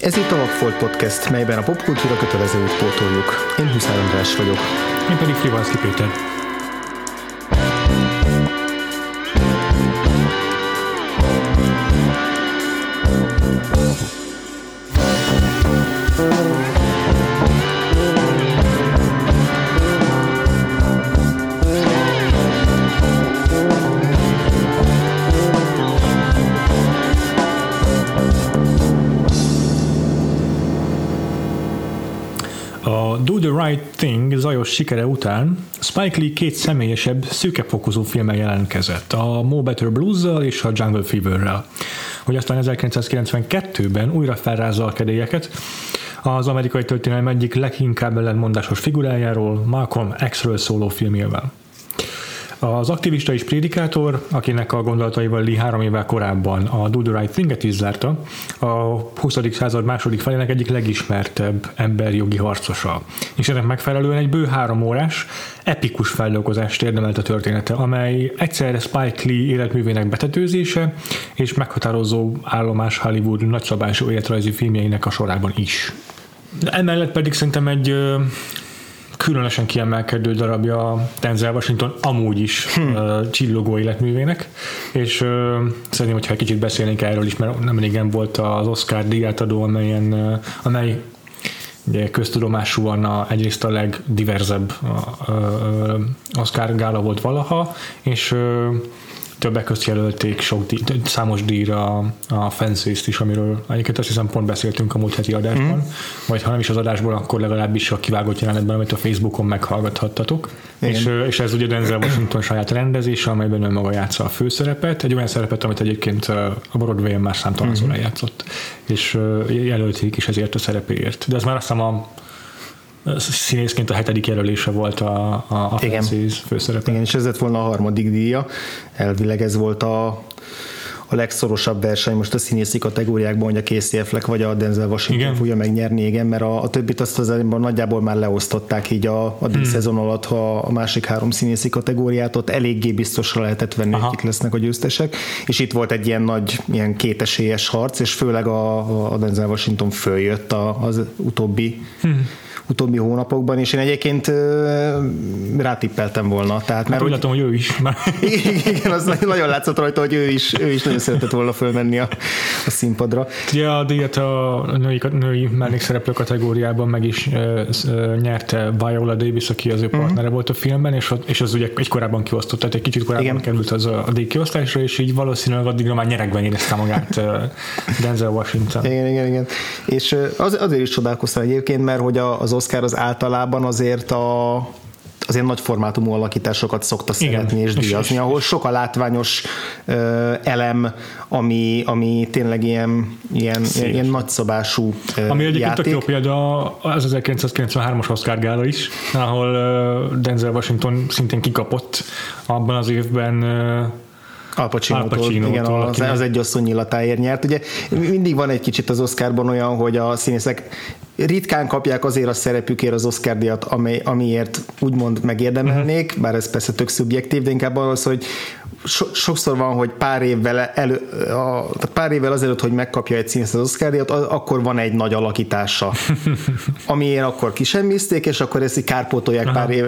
Ez itt a Vagfolt Podcast, melyben a popkultúra kötelezőt pótoljuk. Én Huszár András vagyok. Én pedig Frivalszki Péter. Thing zajos sikere után Spike Lee két személyesebb, szűkefokozó filmmel jelentkezett, a Mo Better blues és a Jungle Fever-rel, hogy aztán 1992-ben újra felrázza a kedélyeket, az amerikai történelem egyik leginkább ellentmondásos figurájáról, Malcolm X-ről szóló filmjével. Az aktivista és prédikátor, akinek a gondolataival Lee három évvel korábban a Do the Right Thing-et zárta, a 20. század második felének egyik legismertebb emberjogi harcosa. És ennek megfelelően egy bő három órás, epikus feldolgozást érdemelt a története, amely egyszerre Spike Lee életművének betetőzése és meghatározó állomás Hollywood nagyszabású életrajzi filmjeinek a sorában is. Emellett pedig szerintem egy különösen kiemelkedő darabja Denzel Washington amúgy is hmm. uh, csillogó életművének, és uh, szerintem, hogyha egy kicsit beszélnénk erről is, mert nem régen volt az Oscar díjátadó, amelyen, uh, amely ugye köztudomásúan a, egyrészt a legdiverzebb uh, uh, Oscar gála volt valaha, és többek közt jelölték sok díj, számos díjra a fences is, amiről egyébként azt hiszem pont beszéltünk a múlt heti adásban, mm. vagy ha nem is az adásból, akkor legalábbis a kivágott jelenetben, amit a Facebookon meghallgathattatok. És, és, ez ugye Denzel Washington saját rendezése, amelyben ő maga játsza a főszerepet, egy olyan szerepet, amit egyébként a Broadway-en már számtalanszor mm-hmm. játszott, és jelölték is ezért a szerepéért. De ez már azt hiszem a színészként a hetedik jelölése volt a, a, a Igen. főszerepe. Igen, és ez lett volna a harmadik díja. Elvileg ez volt a, a legszorosabb verseny most a színészi kategóriákban, hogy a Casey Affleck vagy a Denzel Washington igen. fogja megnyerni, igen, mert a, a többit azt az nagyjából már leosztották így a, a hmm. szezon alatt, ha a másik három színészi kategóriát, ott eléggé biztosra lehetett venni, Aha. hogy kik lesznek a győztesek, és itt volt egy ilyen nagy, ilyen kétesélyes harc, és főleg a, a Denzel Washington följött az utóbbi hmm utóbbi hónapokban, és én egyébként rátippeltem volna. Tehát, mert hát úgy látom, hogy ő is. igen, az nagyon látszott rajta, hogy ő is, ő is nagyon szeretett volna fölmenni a, a színpadra. Ugye a díjat a női, női mellékszereplő kategóriában meg is e, e, nyerte Viola Davis, aki az ő mhm. partnere uh-huh. volt a filmben, és, és az ugye egy korábban kiosztott, tehát egy kicsit korábban igen. került az a, a díj kiosztásra, és így valószínűleg addigra már nyerekben érezte magát Denzel Washington. Igen, igen, igen. És az, azért is csodálkoztam egyébként, mert hogy az Oscar az általában azért a azért nagy formátumú alakításokat szokta szeretni Igen. és díjazni, ahol sok a látványos ö, elem, ami, ami tényleg ilyen, ilyen, Szép. ilyen nagyszabású ö, Ami egyébként tök jó példa az 1993-as Oscar gála is, ahol uh, Denzel Washington szintén kikapott abban az évben uh, Al Pacino-tól, igen, az, az egy asszony nyilatáért nyert. Ugye mindig van egy kicsit az Oscarban olyan, hogy a színészek ritkán kapják azért a szerepükért az Oscar díjat, amely, amiért úgymond megérdemelnék, uh-huh. bár ez persze tök szubjektív, de inkább az, hogy so, sokszor van, hogy pár évvel, elő, a, tehát pár évvel azelőtt, hogy megkapja egy színész az Oscar akkor van egy nagy alakítása, amiért akkor kisemmizték, és akkor ezt kárpótolják Aha. pár év,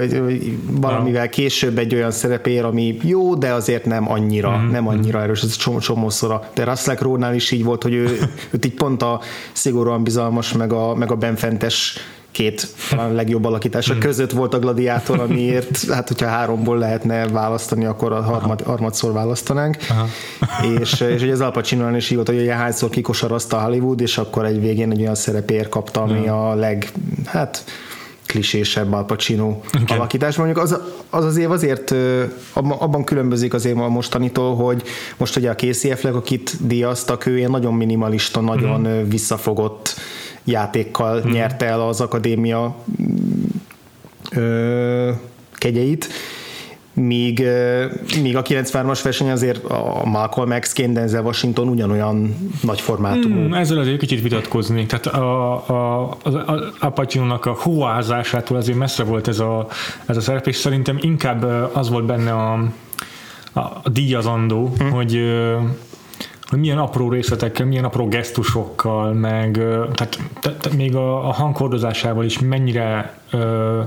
valamivel Aha. később egy olyan szerepér, ami jó, de azért nem annyira, uh-huh. nem annyira erős, ez csomó, csomószor. De Russell crowe is így volt, hogy ő, őt így pont a szigorúan bizalmas, meg a, meg a benfentes két talán legjobb alakítása hmm. között volt a gladiátor, amiért, hát hogyha háromból lehetne választani, akkor a harmad, harmadszor választanánk. Aha. és, és ugye az Al Pacino is így volt, hogy ilyen hányszor kikosarazta Hollywood, és akkor egy végén egy olyan szerepér kapta, ami a leg, hát klisésebb Al Pacino okay. alakítás. Mondjuk az, az azért azért abban különbözik azért a mostanitól, hogy most ugye a Casey Affleck, akit díjaztak, ő ilyen nagyon minimalista, nagyon mm. visszafogott játékkal mm. nyerte el az akadémia ö, kegyeit, míg, míg a 93-as verseny azért a Malcolm X, Ken Denzel Washington ugyanolyan nagy formátumú. Hmm, ezzel azért kicsit vitatkozni. Tehát a, a, a, a Apache-nak a huázásától azért messze volt ez a, ez a szerep, és szerintem inkább az volt benne a, a díjazandó, hmm. hogy milyen apró részletekkel, milyen apró gesztusokkal, meg tehát, tehát még a, a hangkordozásával is mennyire ö,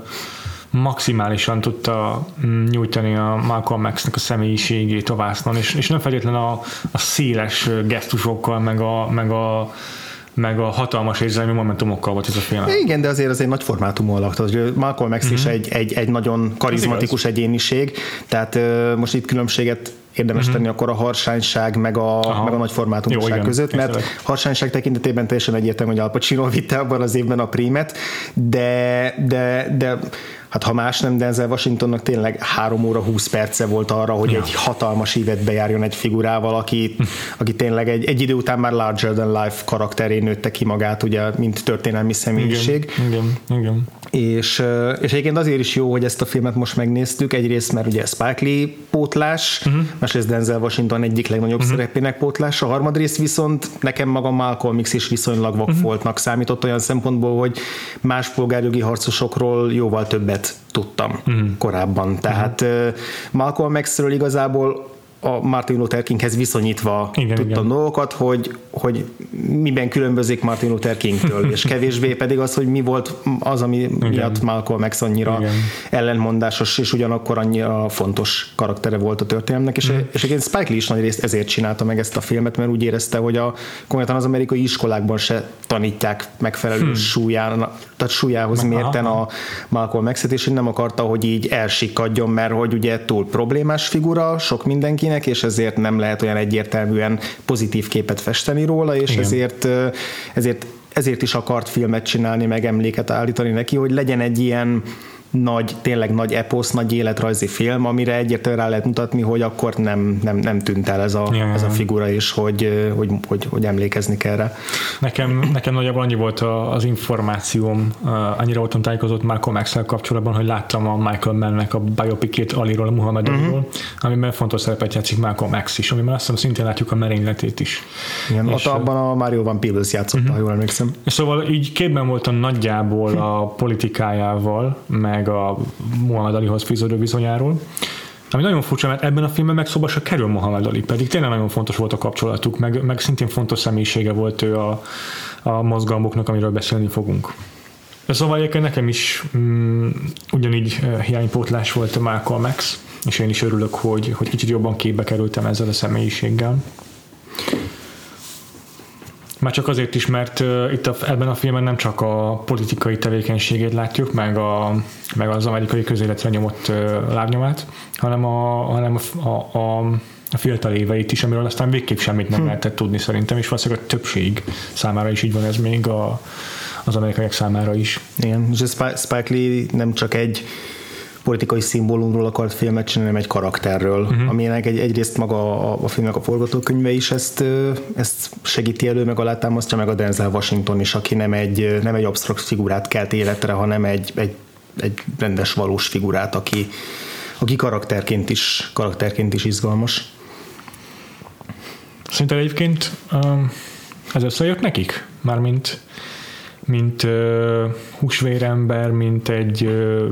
maximálisan tudta mm, nyújtani a Malcolm X-nek a személyiségét a vásznon, és, és nem feltétlenül a, a széles gesztusokkal, meg a, meg a meg a hatalmas érzelmi momentumokkal volt ez a film. Igen, de azért az egy nagy formátumú alak. Malcolm X mm-hmm. is mhm. egy, egy, egy nagyon karizmatikus egyéniség, tehát uh, most itt különbséget érdemes uh-huh. tenni akkor a harsányság meg a, meg a nagy formátumosság között, mert Értelek. harsányság tekintetében teljesen egyértelmű, hogy Al Pacino vitte abban az évben a prímet, de, de, de hát ha más nem, Denzel Washingtonnak tényleg 3 óra 20 perce volt arra, hogy ja. egy hatalmas évet bejárjon egy figurával, aki, aki tényleg egy, egy idő után már larger than life karakterén nőtte ki magát, ugye, mint történelmi személyiség. Igen, igen, igen. És, és egyébként azért is jó, hogy ezt a filmet most megnéztük, egyrészt mert ugye Spike Lee pótlás, uh-huh. másrészt Denzel Washington egyik legnagyobb uh-huh. szerepének pótlás, a harmadrészt viszont nekem magam Malcolm X is viszonylag vakfoltnak uh-huh. számított olyan szempontból, hogy más polgárjogi harcosokról jóval többet tudtam uh-huh. korábban. Tehát uh-huh. Malcolm X-ről igazából a Martin Luther Kinghez viszonyítva igen, tudtam igen. dolgokat, hogy, hogy miben különbözik Martin Luther Kingtől, és kevésbé pedig az, hogy mi volt az, ami igen. miatt Malcolm X annyira igen. ellenmondásos, és ugyanakkor annyira fontos karaktere volt a történelmnek, és, mm. és egyébként Spike Lee is nagy részt ezért csinálta meg ezt a filmet, mert úgy érezte, hogy a, konkrétan az amerikai iskolákban se tanítják megfelelő hmm. súlyán, tehát súlyához mérten a Malcolm X-et, és nem akarta, hogy így elsikadjon, mert hogy ugye túl problémás figura sok mindenkinek, és ezért nem lehet olyan egyértelműen pozitív képet festeni róla, és Igen. ezért, ezért ezért is akart filmet csinálni, meg emléket állítani neki, hogy legyen egy ilyen nagy, tényleg nagy eposz, nagy életrajzi film, amire egyértelműen rá lehet mutatni, hogy akkor nem, nem, nem tűnt el ez a, ja, ez a figura, és hogy, hogy, hogy, hogy emlékezni kell rá. Nekem, nekem nagyjából annyi volt az információm, annyira voltam tájékozott Malcolm x kapcsolatban, hogy láttam a Michael Mannnek a biopikét Aliról, a Muhammad uh-huh. Aliról, amiben fontos szerepet játszik Malcolm X is, amiben azt hiszem szintén látjuk a merényletét is. Igen, és ott abban a Mario Van Peebles játszott, uh-huh. ha jól emlékszem. Szóval így képben voltam nagyjából a politikájával, meg meg a Muhammad Alihoz fűződő viszonyáról. Ami nagyon furcsa, mert ebben a filmben meg szóba se kerül Muhammad Ali, pedig tényleg nagyon fontos volt a kapcsolatuk, meg, meg szintén fontos személyisége volt ő a, a mozgalmuknak, amiről beszélni fogunk. Szóval egyébként nekem is mm, ugyanígy eh, hiánypótlás volt a Malcolm X, és én is örülök, hogy, hogy kicsit jobban képbe kerültem ezzel a személyiséggel. Már csak azért is, mert uh, itt a, ebben a filmben nem csak a politikai tevékenységét látjuk, meg, a, meg az amerikai közéletre nyomott uh, lábnyomát, hanem, a, hanem a, a, a, a fiatal éveit is, amiről aztán végképp semmit nem hm. lehetett tudni szerintem, és valószínűleg a többség számára is így van ez még a, az amerikaiak számára is. Igen, és Spike Lee nem csak egy politikai szimbólumról akart filmet csinálni, hanem egy karakterről, uh-huh. aminek egy, egyrészt maga a, a filmnek a forgatókönyve is ezt, ezt segíti elő, meg alátámasztja, meg a Denzel Washington is, aki nem egy, nem egy absztrakt figurát kelt életre, hanem egy, egy, egy rendes, valós figurát, aki, aki karakterként is, karakterként is izgalmas. Szerinted egyébként um, ez összejött nekik? Mármint mint uh, húsvérember, mint egy uh,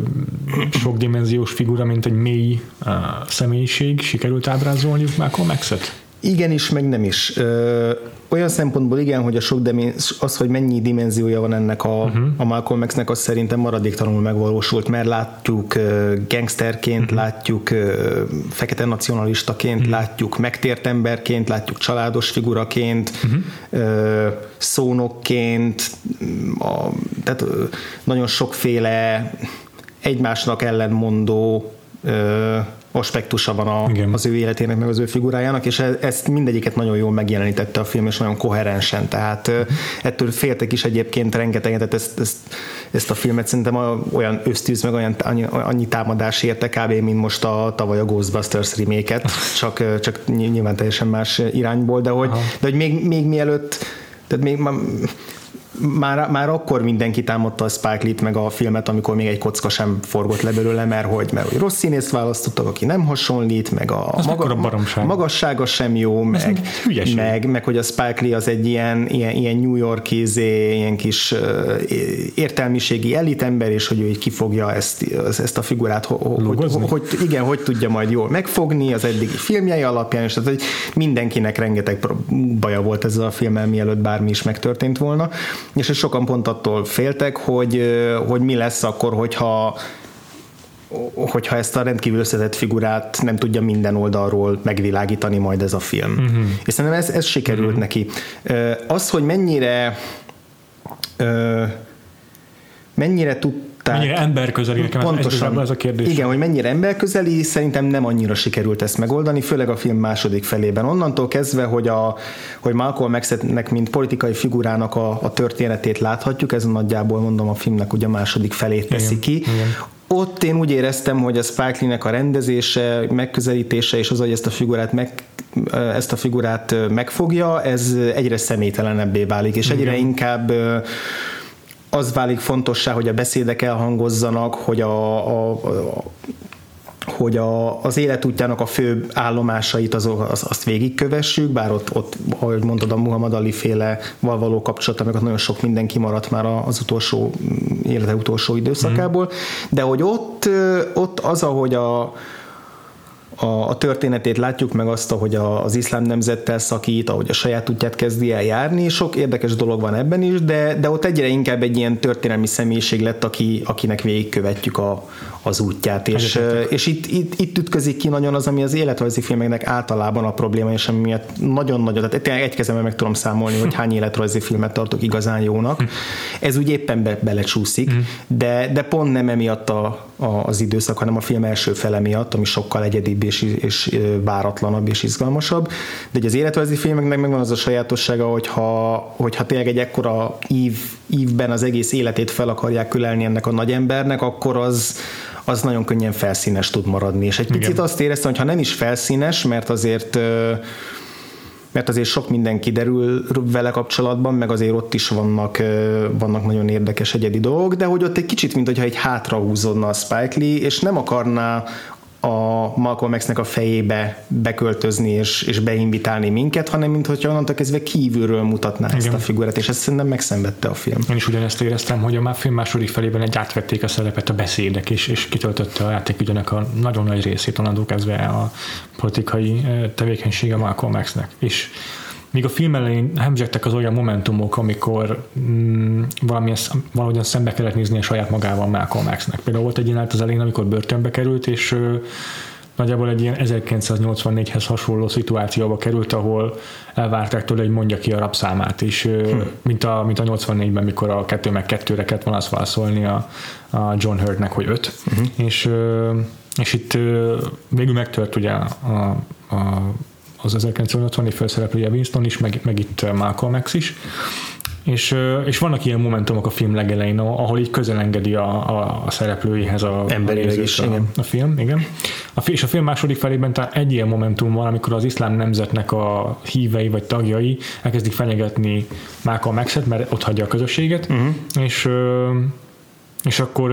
sokdimenziós figura, mint egy mély uh, személyiség sikerült ábrázolniuk Malcolm X-et? Igen is, meg nem is. Ö, olyan szempontból igen, hogy a sok dimenz, az, hogy mennyi dimenziója van ennek a, uh-huh. a Malcolm X-nek, az szerintem maradéktalanul megvalósult, mert látjuk uh, gangsterként, uh-huh. látjuk uh, fekete nacionalistaként, uh-huh. látjuk megtért emberként, látjuk családos figuraként, uh-huh. uh, szónokként, a, tehát nagyon sokféle egymásnak ellenmondó aspektusa van a, az ő életének, meg az ő figurájának, és e- ezt mindegyiket nagyon jól megjelenítette a film, és nagyon koherensen, tehát ettől féltek is egyébként rengeteget, ezt, ezt, ezt a filmet szerintem olyan ösztűz, meg olyan, annyi, annyi támadás érte kb. mint most a tavaly a Ghostbusters remake csak, csak nyilván teljesen más irányból, de hogy, de hogy még, még mielőtt, tehát még már, már akkor mindenki támadta a Spike Lee-t meg a filmet, amikor még egy kocka sem forgott le belőle, mert hogy, mert hogy rossz színészt választottak, aki nem hasonlít, meg a, maga, a magassága sem jó, meg, meg, meg, hogy a Spike Lee az egy ilyen, ilyen, ilyen New York izé, ilyen kis uh, értelmiségi elitember, és hogy ő így kifogja ezt, ezt a figurát, hogy, hogy, hogy, igen, hogy tudja majd jól megfogni az eddigi filmjei alapján, és tehát, hogy mindenkinek rengeteg baja volt ezzel a filmmel, mielőtt bármi is megtörtént volna, és sokan pont attól féltek, hogy, hogy mi lesz akkor, hogyha hogyha ezt a rendkívül összetett figurát nem tudja minden oldalról megvilágítani majd ez a film. Uh-huh. És szerintem ez, ez sikerült uh-huh. neki. Az, hogy mennyire mennyire tud Mennyire emberközeli, nekem pontosan, ez a kérdés. Igen, hogy mennyire emberközeli, szerintem nem annyira sikerült ezt megoldani, főleg a film második felében. Onnantól kezdve, hogy, a, hogy Malcolm x mint politikai figurának a, a történetét láthatjuk, ez nagyjából mondom a filmnek ugye a második felét teszi igen, ki. Igen ott én úgy éreztem, hogy a Spike Lee-nek a rendezése, megközelítése és az, hogy ezt a figurát meg, ezt a figurát megfogja, ez egyre személytelenebbé válik, és egyre Igen. inkább az válik fontossá, hogy a beszédek elhangozzanak, hogy a, a, a hogy a, az életútjának a fő állomásait az, az, azt végigkövessük, bár ott, ott, ahogy mondtad, a Muhammad Ali féle való kapcsolata, meg nagyon sok mindenki maradt már az utolsó, élete utolsó időszakából, mm. de hogy ott, ott az, ahogy a, a, a történetét látjuk, meg azt, hogy a, az iszlám nemzettel szakít, ahogy a saját útját kezdi el járni. Sok érdekes dolog van ebben is, de, de ott egyre inkább egy ilyen történelmi személyiség lett, aki, akinek végigkövetjük a, az útját. És, és itt, itt, itt ütközik ki nagyon az, ami az életrajzi filmeknek általában a probléma, és ami miatt nagyon-nagyon, tehát egy kezemben meg tudom számolni, hogy hány életrajzi filmet tartok igazán jónak. Ez úgy éppen be, belecsúszik, de, de pont nem emiatt a, a, az időszak, hanem a film első fele miatt, ami sokkal egyedibb és, és váratlanabb és izgalmasabb. De az életrajzi filmeknek megvan az a sajátossága, hogyha, hogyha tényleg egy ekkora ív, ívben az egész életét fel akarják külelni ennek a nagy embernek, akkor az, az nagyon könnyen felszínes tud maradni. És egy Igen. picit azt éreztem, hogy ha nem is felszínes, mert azért mert azért sok minden kiderül vele kapcsolatban, meg azért ott is vannak, vannak nagyon érdekes egyedi dolgok, de hogy ott egy kicsit, mint hogyha egy hátrahúzódna a Spike Lee, és nem akarná a Malcolm X-nek a fejébe beköltözni és, és beinvitálni minket, hanem mint hogyha onnantól kezdve kívülről mutatná Igen. ezt a figurát, és ezt szerintem megszenvedte a film. Én is ugyanezt éreztem, hogy a már film második felében egy átvették a szerepet a beszédek, és, és kitöltötte a játékügyönek a nagyon nagy részét onnantól kezdve a politikai tevékenysége Malcolm X-nek. És Míg a film elején hemzsegtek az olyan momentumok, amikor mm, valamilyen, valahogyan szembe kellett nézni a saját magával Malcolm X-nek. Például volt egy ilyen az elején, amikor börtönbe került, és ö, nagyjából egy ilyen 1984-hez hasonló szituációba került, ahol elvárták tőle, hogy mondja ki a rabszámát is, hm. mint, a, mint a 84-ben, mikor a kettő meg kettőre kellett volna azt válaszolni a, a John Hurtnek, hogy öt. Uh-huh. És, és itt végül megtört ugye a, a az 1984 főszereplője Winston is, meg, meg itt Malcolm X is. És, és vannak ilyen momentumok a film legelején, ahol így közelengedi a, a, a szereplőihez a, Emberileg a, is, a, igen. a film, igen. A, és a film második felében tehát egy ilyen momentum van, amikor az iszlám nemzetnek a hívei vagy tagjai elkezdik fenyegetni Malcolm X-et, mert ott hagyja a közösséget, uh-huh. és, és akkor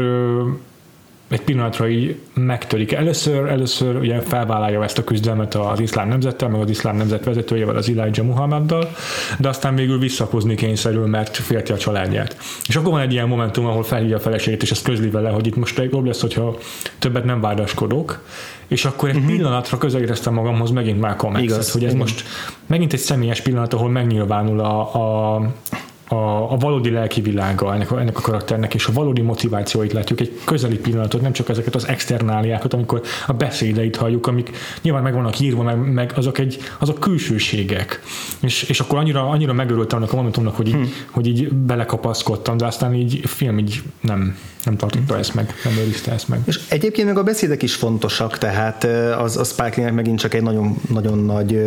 egy pillanatra így megtörik. Először, először ugye felvállalja ezt a küzdelmet az iszlám nemzettel, meg az iszlám nemzet vezetőjével, az Elijah Muhammaddal, de aztán végül visszakozni kényszerül, mert félti a családját. És akkor van egy ilyen momentum, ahol felhívja a feleségét, és ezt közli vele, hogy itt most jobb lesz, hogyha többet nem vádaskodok, és akkor egy uh-huh. pillanatra közel éreztem magamhoz megint Malcolm Igaz, hogy ez igen. most megint egy személyes pillanat, ahol megnyilvánul a, a a, a valódi lelki világa ennek a, ennek a karakternek, és a valódi motivációit látjuk, egy közeli pillanatot, nem csak ezeket az externáliákat, amikor a beszédeit halljuk, amik nyilván meg vannak írva, meg, meg azok, egy, azok külsőségek. És, és akkor annyira, annyira megörültem annak a momentumnak, hogy így, hmm. hogy így belekapaszkodtam, de aztán így film így nem, nem tartotta hmm. ezt meg, nem őrizte ezt meg. És egyébként meg a beszédek is fontosak, tehát az, a Spike megint csak egy nagyon, nagyon nagy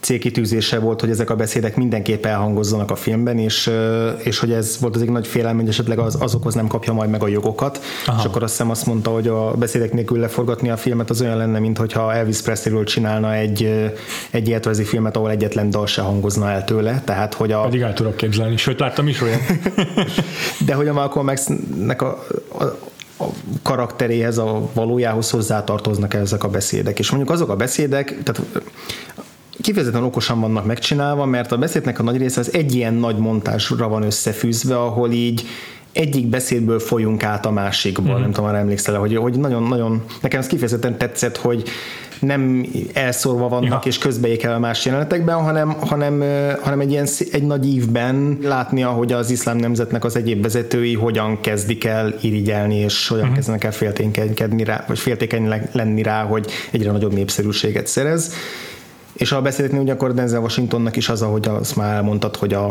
célkitűzése volt, hogy ezek a beszédek mindenképp elhangozzanak a filmben, és, és hogy ez volt az egy nagy félelem, hogy esetleg az, azokhoz nem kapja majd meg a jogokat, Aha. és akkor azt hiszem azt mondta, hogy a beszédek nélkül leforgatni a filmet az olyan lenne, mint hogyha Elvis Presleyről csinálna egy, egy életrajzi filmet, ahol egyetlen dal se hangozna el tőle, tehát hogy a... Pedig el tudok képzelni, sőt láttam is olyan. De hogy a Malcolm X-nek a, a, a karakteréhez, a valójához hozzátartoznak ezek a beszédek. És mondjuk azok a beszédek, tehát kifejezetten okosan vannak megcsinálva, mert a beszédnek a nagy része az egy ilyen nagy montásra van összefűzve, ahol így egyik beszédből folyunk át a másikból, mm-hmm. nem tudom, arra emlékszel hogy, hogy nagyon-nagyon, nekem ez kifejezetten tetszett, hogy nem elszórva vannak ja. és közbeékel a más jelenetekben, hanem, hanem, hanem egy, ilyen, egy nagy ívben látni, ahogy az iszlám nemzetnek az egyéb vezetői hogyan kezdik el irigyelni, és hogyan uh-huh. kezdenek el féltékenykedni rá, vagy féltékeny lenni rá, hogy egyre nagyobb népszerűséget szerez. És ha beszélhetni, ugye akkor Denzel Washingtonnak is az, ahogy azt már elmondtad, hogy a,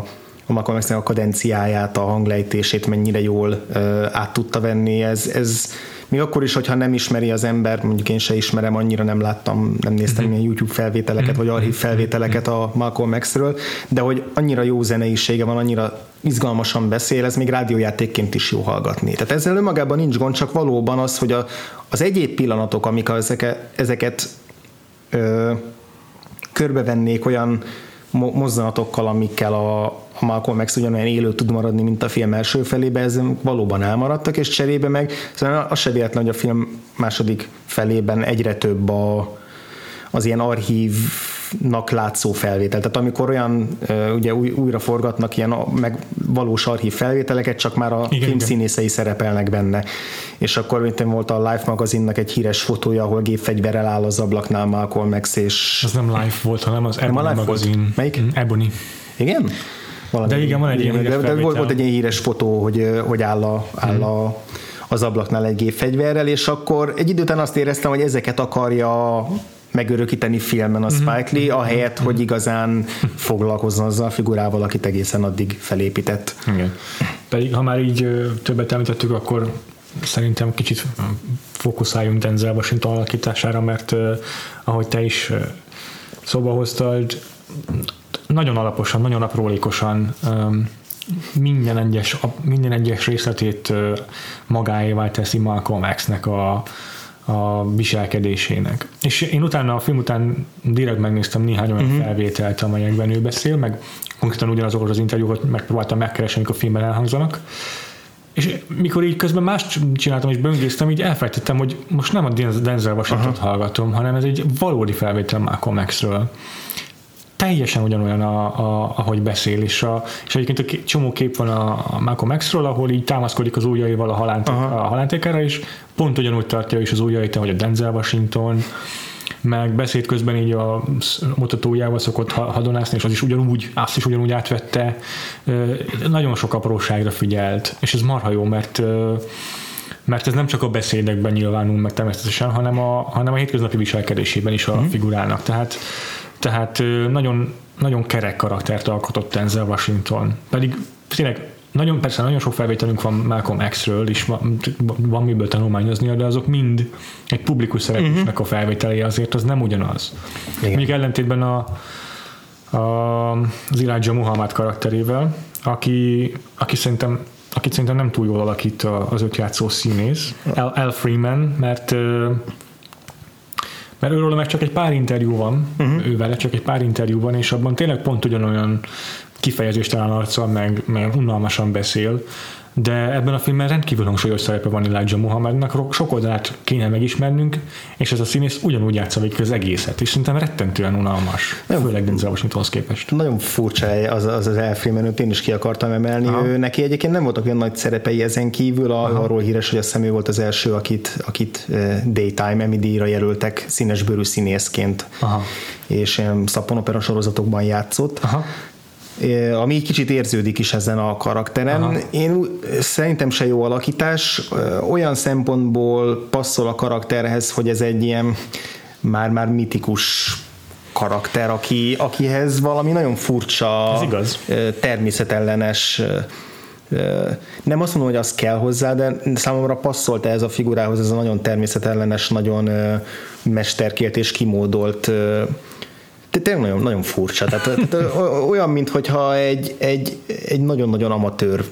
a Malcolm a kadenciáját, a hanglejtését mennyire jól uh, át tudta venni, ez, ez még akkor is, hogyha nem ismeri az ember, mondjuk én se ismerem, annyira nem láttam, nem néztem mm-hmm. ilyen YouTube felvételeket, mm-hmm. vagy archív felvételeket a Malcolm X-ről, de hogy annyira jó zeneisége van, annyira izgalmasan beszél, ez még rádiójátékként is jó hallgatni. Tehát ezzel önmagában nincs gond, csak valóban az, hogy a, az egyéb pillanatok, amik ezeket, ezeket ö, körbevennék olyan mozzanatokkal, amikkel a, a Malcolm X ugyanolyan élő tud maradni, mint a film első felébe, ez valóban elmaradtak, és cserébe meg szóval az se véletlen, hogy a film második felében egyre több a, az ilyen archív nak látszó felvétel. Tehát amikor olyan ugye új, újra forgatnak ilyen meg valós archív felvételeket, csak már a igen, film igen. színészei szerepelnek benne. És akkor mint volt a Life magazinnak egy híres fotója, ahol gépfegyverrel áll az ablaknál Malcolm X, és... Ez nem Life volt, hanem az Ebony nem a magazin. Volt. Melyik? Mm, Ebony. Igen? Valami, de igen, van egy ilyen de, de volt, volt egy ilyen híres fotó, hogy, hogy áll, a, áll a, az ablaknál egy gépfegyverrel, és akkor egy idő után azt éreztem, hogy ezeket akarja megörökíteni filmen a Spike Lee, mhm. ahelyett, hogy igazán foglalkozzon azzal a figurával, akit egészen addig felépített. Igen. Pedig ha már így többet említettük, akkor szerintem kicsit fókuszáljunk Denzel Washington alakítására, mert ahogy te is szóba hoztad, nagyon alaposan, nagyon aprólékosan minden egyes, minden egyes részletét magáévá teszi Malcolm X-nek a, a viselkedésének. És én utána a film után direkt megnéztem néhány olyan uh-huh. felvételt, amelyekben ő beszél, meg konkrétan ugyanazokat az interjúkat megpróbáltam megkeresni, amikor a filmben elhangzanak. És mikor így közben más csináltam és böngésztem, így elfelejtettem, hogy most nem a Denzel washington hallgatom, hanem ez egy valódi felvétel Malcolm X-ről teljesen ugyanolyan, a, a, ahogy beszél, és, a, és egyébként a csomó kép van a, a Malcolm X-ről, ahol így támaszkodik az ujjaival a, halánték, a halántékára, és pont ugyanúgy tartja is az ujjait, ahogy a Denzel Washington, meg beszéd közben így a mutatójával szokott hadonászni, és az is ugyanúgy, azt is ugyanúgy átvette. Nagyon sok apróságra figyelt, és ez marha jó, mert mert ez nem csak a beszédekben nyilvánul meg természetesen, hanem a, hanem a hétköznapi viselkedésében is a figurának. Tehát tehát nagyon, nagyon kerek karaktert alkotott Denzel Washington. Pedig tényleg nagyon, persze nagyon sok felvételünk van Malcolm X-ről, és van, van miből tanulmányozni, de azok mind egy publikus szereplősnek uh-huh. a felvételé, azért az nem ugyanaz. Igen. Még ellentétben a, a, az Elijah Muhammad karakterével, aki, aki szerintem akit szerintem nem túl jól alakít az öt játszó színész, Al, Al Freeman, mert mert őről meg csak egy pár interjú van, uh-huh. ővele csak egy pár interjú van, és abban tényleg pont ugyanolyan kifejezéstelen arccal, meg, meg unalmasan beszél, de ebben a filmben rendkívül hangsúlyos szerepe van Elijah Muhammadnak, sok oldalát kéne megismernünk, és ez a színész ugyanúgy játsza végig az egészet, és szerintem rettentően unalmas, nagyon, főleg Denzel Washingtonhoz képest. Nagyon furcsa az az, az elfilmen, őt én is ki akartam emelni. Ő, neki egyébként nem voltak olyan nagy szerepei ezen kívül, a, arról híres, hogy a személy volt az első, akit, akit Daytime Emmy díjra jelöltek színesbőrű színészként. Aha. és szaponopera sorozatokban játszott. Aha ami egy kicsit érződik is ezen a karakteren. Aha. Én szerintem se jó alakítás, olyan szempontból passzol a karakterhez, hogy ez egy ilyen már-már mitikus karakter, aki, akihez valami nagyon furcsa, ez igaz. természetellenes nem azt mondom, hogy az kell hozzá, de számomra passzolt ez a figurához, ez a nagyon természetellenes, nagyon mesterkélt és kimódolt tényleg nagyon, nagyon furcsa. Tehát, tehát olyan, mintha egy, egy, egy nagyon-nagyon amatőr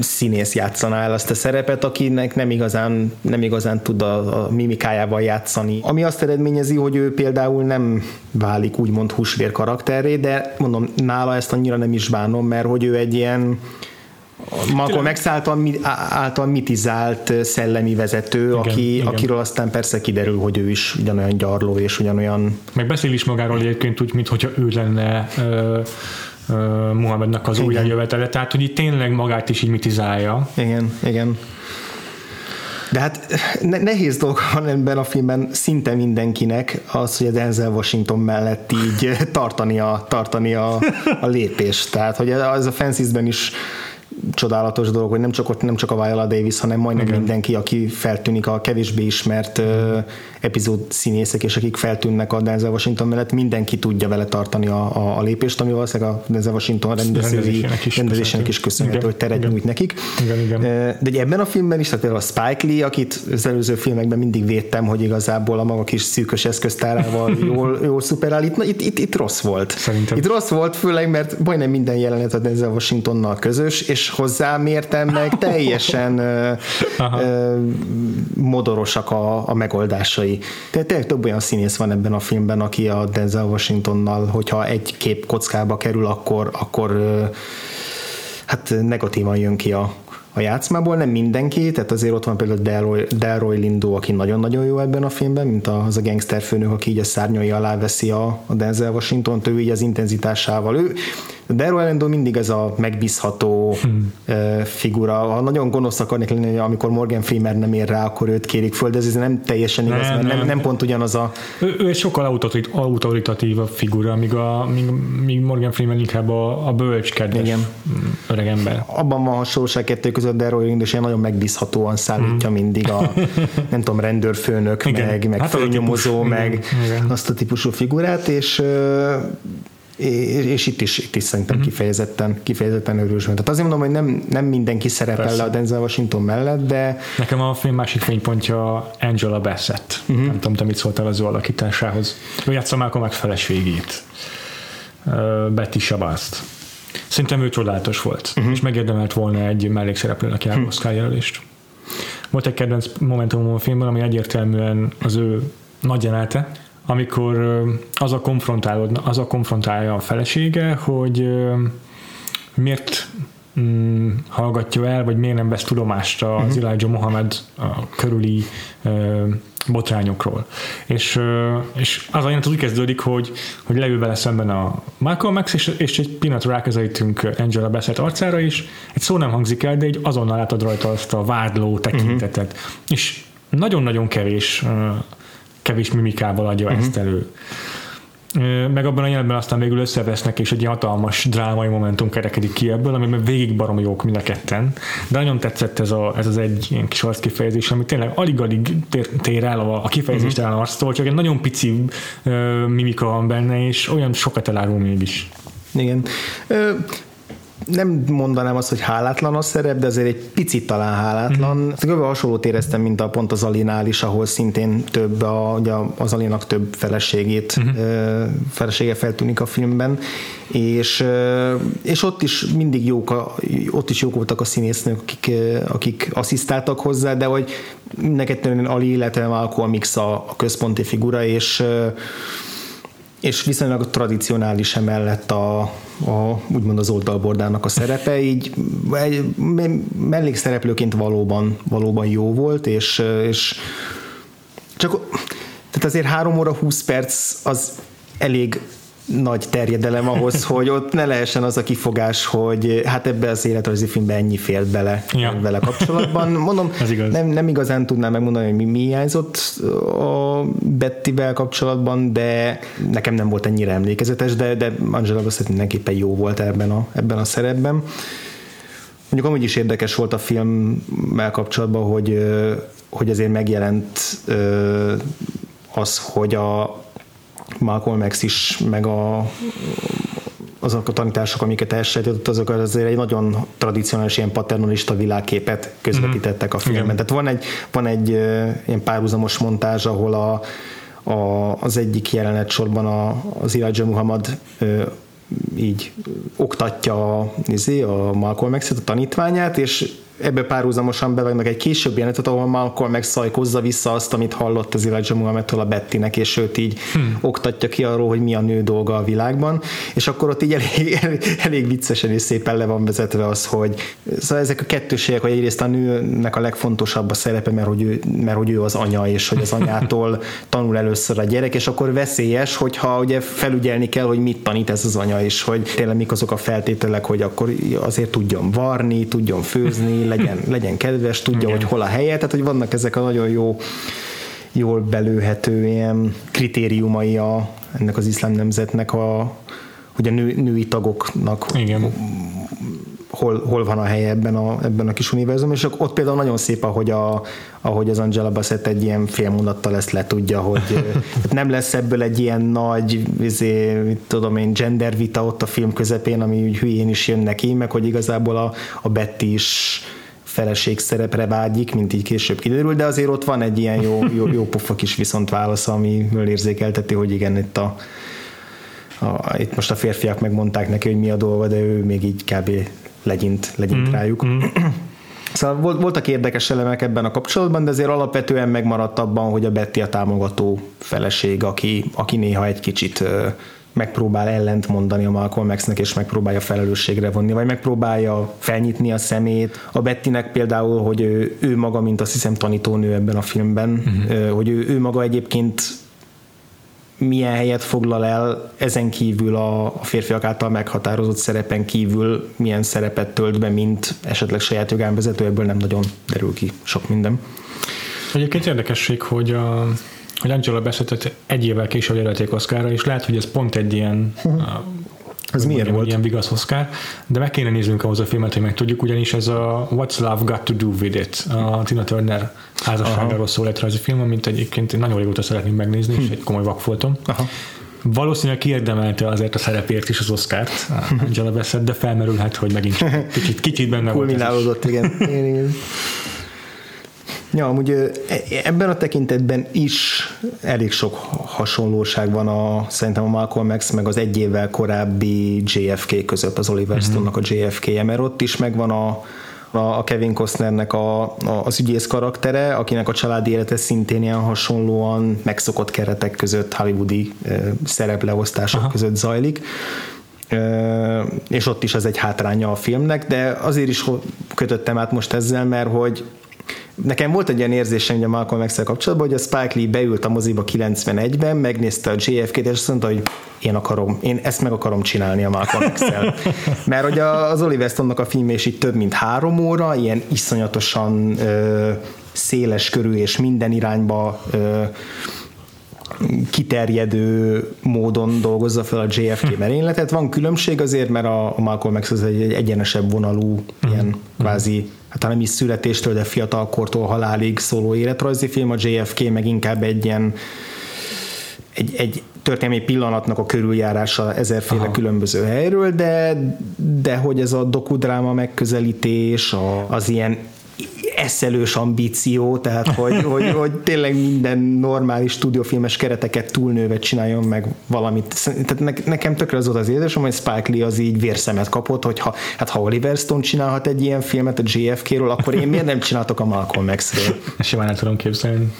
színész játszaná el azt a szerepet, akinek nem igazán, nem igazán tud a, a mimikájával játszani. Ami azt eredményezi, hogy ő például nem válik úgymond húsvér karakterré, de mondom, nála ezt annyira nem is bánom, mert hogy ő egy ilyen Malcolm X által, mitizált szellemi vezető, igen, aki, igen. akiről aztán persze kiderül, hogy ő is ugyanolyan gyarló és ugyanolyan... Meg beszél is magáról egyébként úgy, mintha ő lenne uh, uh, Muhammednak az újjájövetele, tehát hogy itt tényleg magát is így mitizálja. Igen, igen. De hát nehéz dolga van ebben a filmben szinte mindenkinek az, hogy a Denzel Washington mellett így tartani a, tartani a, a lépést. Tehát, hogy az a Fences-ben is csodálatos dolog, hogy nem csak ott nem csak a Viola Davis, hanem majdnem Igen. mindenki, aki feltűnik a kevésbé ismert uh, epizód színészek, és akik feltűnnek a Denzel Washington mellett, mindenki tudja vele tartani a, a, a lépést, ami valószínűleg a Denzel Washington rendezői rendezésének is köszönhető, hogy teret nyújt nekik. Igen, igen. De ebben a filmben is, tehát például a Spike Lee, akit az előző filmekben mindig védtem, hogy igazából a maga kis szűkös eszköztárával jól, jól szuperál, itt, itt, itt, itt rossz volt. Szerintem. Itt rossz volt, főleg, mert majdnem minden jelenet a Denzel Washingtonnal közös, és hozzámértem meg teljesen modorosak a, a megoldásai. Tehát tényleg több olyan színész van ebben a filmben, aki a Denzel Washingtonnal, hogyha egy kép kockába kerül, akkor, akkor hát negatívan jön ki a, a játszmából, nem mindenki, tehát azért ott van például Delroy, Delroy Lindo, aki nagyon-nagyon jó ebben a filmben, mint az a gangster főnök, aki így a szárnyai alá veszi a, a Denzel Washington-t, ő így az intenzitásával. Ő, Daryl Orlando mindig ez a megbízható hmm. figura. Ha nagyon gonosz akarnék lenni, amikor Morgan Freeman nem ér rá, akkor őt kérik föl, de ez nem teljesen igaz, nem, mert nem, nem, pont ugyanaz a... Ő, ő egy sokkal autoritatív figura, míg, a, míg, míg Morgan Freeman inkább a, a bölcs, kedves Igen. öreg ember. Abban van hasonlóság kettő között, de Daryl Orlando ilyen nagyon megbízhatóan szállítja hmm. mindig a, nem tudom, rendőrfőnök, Igen. meg, meg hát főnyomozó, meg Igen. azt a típusú figurát, és és, és itt is, itt is szerintem uh-huh. kifejezetten, kifejezetten örülős. Tehát azért mondom, hogy nem, nem mindenki szerepel Persze. le a Denzel Washington mellett, de... Nekem a film másik fénypontja Angela Bassett. Uh-huh. Nem tudom, te mit szóltál az ő alakításához. Ő játsza Malcolm X feleségét. Betty Shabast. Szerintem ő csodálatos volt, uh-huh. és megérdemelt volna egy mellékszereplőnek járó uh-huh. Oscar jelölést. Volt egy kedvenc momentumom a filmben, ami egyértelműen az ő nagy jelenete, amikor az a, konfrontálod, az a konfrontálja a felesége, hogy miért mm, hallgatja el, vagy miért nem vesz tudomást az uh-huh. Elijah Mohamed a körüli botrányokról. És, és az a jelent úgy kezdődik, hogy, hogy leül bele szemben a Michael Max, és, és egy pillanatra ráközelítünk Angela Bassett arcára is, egy szó nem hangzik el, de egy azonnal látod rajta azt a vádló tekintetet. Uh-huh. És nagyon-nagyon kevés kevés mimikával adja uh-huh. ezt elő. Meg abban a jelenetben aztán végül összevesznek, és egy hatalmas drámai momentum kerekedik ki ebből, amiben végig baromi jók mind a ketten. De nagyon tetszett ez, a, ez az egy ilyen kis arckifejezés, ami tényleg alig-alig tér, tér el a, a kifejezést uh-huh. el arctól, csak egy nagyon pici uh, mimika van benne, és olyan sokat elárul mégis. Igen nem mondanám azt, hogy hálátlan a szerep, de azért egy picit talán hálátlan. Mm-hmm. Kb. hasonlót éreztem, mint a pont az Alinál is, ahol szintén több, a, ugye az Alinak több feleségét, mm-hmm. felesége feltűnik a filmben, és, és ott is mindig jók, a, ott is jók voltak a színésznők, akik, akik asszisztáltak hozzá, de hogy neked Ali, illetve Malcolm Mix a, a központi figura, és és viszonylag tradicionális emellett a, a, úgymond az oldalbordának a szerepe, így egy mellékszereplőként valóban, valóban jó volt, és, és csak tehát azért 3 óra 20 perc az elég nagy terjedelem ahhoz, hogy ott ne lehessen az a kifogás, hogy hát ebbe az életrajzi filmbe ennyi fél bele ja. vele kapcsolatban. Mondom, igaz. Nem, nem igazán tudnám megmondani, hogy mi, mi hiányzott a Bettivel kapcsolatban, de nekem nem volt ennyire emlékezetes, de, de Angela Bassett mindenképpen jó volt ebben a, ebben a szerepben. Mondjuk amúgy is érdekes volt a filmmel kapcsolatban, hogy, hogy azért megjelent az, hogy a, Malcolm X is, meg a, azok a tanítások, amiket elsajátított, azok azért egy nagyon tradicionális ilyen paternalista világképet közvetítettek a filmben. Igen. Tehát van egy, van egy ilyen párhuzamos montázs, ahol a, a, az egyik jelenet sorban a, az Elijah Muhammad így oktatja a, izé, a Malcolm x a tanítványát, és ebbe párhuzamosan bevágnak egy később jelenetet, ahol Malcolm megszajkozza vissza azt, amit hallott az Elijah Muhammadtól a Bettinek, és őt így hmm. oktatja ki arról, hogy mi a nő dolga a világban, és akkor ott így elég, elég, elég viccesen és szépen le van vezetve az, hogy szóval ezek a kettőségek, hogy egyrészt a nőnek a legfontosabb a szerepe, mert hogy ő, mert hogy ő az anya, és hogy az anyától tanul először a gyerek, és akkor veszélyes, hogyha ugye felügyelni kell, hogy mit tanít ez az anya, és hogy tényleg mik azok a feltételek, hogy akkor azért tudjon varni, tudjon főzni, legyen, legyen kedves, tudja, Igen. hogy hol a helye, tehát hogy vannak ezek a nagyon jó jól belőhető ilyen kritériumai a, ennek az iszlám nemzetnek, a, hogy a nő, női tagoknak Igen. Hol, hol van a helye ebben a, ebben a kis univerzumban, és ott például nagyon szép, ahogy, a, ahogy az Angela Bassett egy ilyen félmondattal ezt letudja, hogy nem lesz ebből egy ilyen nagy, izé, mit tudom én, gender vita ott a film közepén, ami úgy hülyén is jön neki, meg hogy igazából a, a Betty is feleség szerepre vágyik, mint így később kiderül, de azért ott van egy ilyen jó, jó, jó pofa kis viszont válasz, amiről érzékelteti, hogy igen, itt a, a, itt most a férfiak megmondták neki, hogy mi a dolga, de ő még így kb. legyint, legyint mm, rájuk. Mm. Szóval voltak érdekes elemek ebben a kapcsolatban, de azért alapvetően megmaradt abban, hogy a Betty a támogató feleség, aki, aki néha egy kicsit megpróbál ellent mondani a Malcolm X-nek, és megpróbálja felelősségre vonni, vagy megpróbálja felnyitni a szemét. A Bettinek például, hogy ő, ő maga, mint azt hiszem tanítónő ebben a filmben, uh-huh. hogy ő, ő maga egyébként milyen helyet foglal el, ezen kívül a, a férfiak által meghatározott szerepen kívül milyen szerepet tölt be, mint esetleg saját jogánvezető, ebből nem nagyon derül ki sok minden. Egyébként érdekesség, hogy a, hogy Angela Bassettet egy évvel később jelölték Oscarra, és lehet, hogy ez pont egy ilyen ez miért mondjam, volt? Ilyen vigasz Oscar, de meg kéne néznünk ahhoz a filmet, hogy meg tudjuk, ugyanis ez a What's Love Got to Do With It, a Tina Turner házasságáról szól egy film, amit egyébként én nagyon régóta szeretném megnézni, hm. és egy komoly vakfoltom. Aha. Valószínűleg kiérdemelte azért a szerepért is az Oscárt, Angela Bassett, de felmerülhet, hogy megint kicsit, kicsit benne volt. Kulminálódott, igen. igen. Ja, amúgy e, ebben a tekintetben is elég sok hasonlóság van a, szerintem a Malcolm X meg az egy évvel korábbi JFK között, az Oliver mm-hmm. Stone-nak a JFK-je, mert ott is megvan a, a Kevin Costnernek a, a, az ügyész karaktere, akinek a családi élete szintén ilyen hasonlóan megszokott keretek között, hollywoodi e, szerepleosztások Aha. között zajlik e, és ott is ez egy hátránya a filmnek, de azért is kötöttem át most ezzel, mert hogy nekem volt egy ilyen érzésem a Malcolm x kapcsolatban, hogy a Spike Lee beült a moziba 91-ben, megnézte a JFK-t, és azt mondta, hogy én akarom, én ezt meg akarom csinálni a Malcolm x Mert hogy az Oliver Stone-nak a film is itt több mint három óra, ilyen iszonyatosan ö, széles körű és minden irányba ö, kiterjedő módon dolgozza fel a JFK merényletet. Van különbség azért, mert a Malcolm X az egy egyenesebb vonalú, ilyen hm. kvázi hát nem is születéstől, de fiatalkortól halálig szóló életrajzi film, a JFK meg inkább egy ilyen egy, egy történelmi pillanatnak a körüljárása ezerféle Aha. különböző helyről, de, de hogy ez a dokudráma megközelítés, a, az ilyen eszelős ambíció, tehát hogy, hogy, hogy tényleg minden normális stúdiófilmes kereteket túlnőve csináljon meg valamit. Tehát ne, nekem tökre az volt az érzésem, hogy Spike Lee az így vérszemet kapott, hogy ha, hát ha Oliver Stone csinálhat egy ilyen filmet a JFK-ről, akkor én miért nem csináltok a Malcolm X-ről? Simán el tudom képzelni.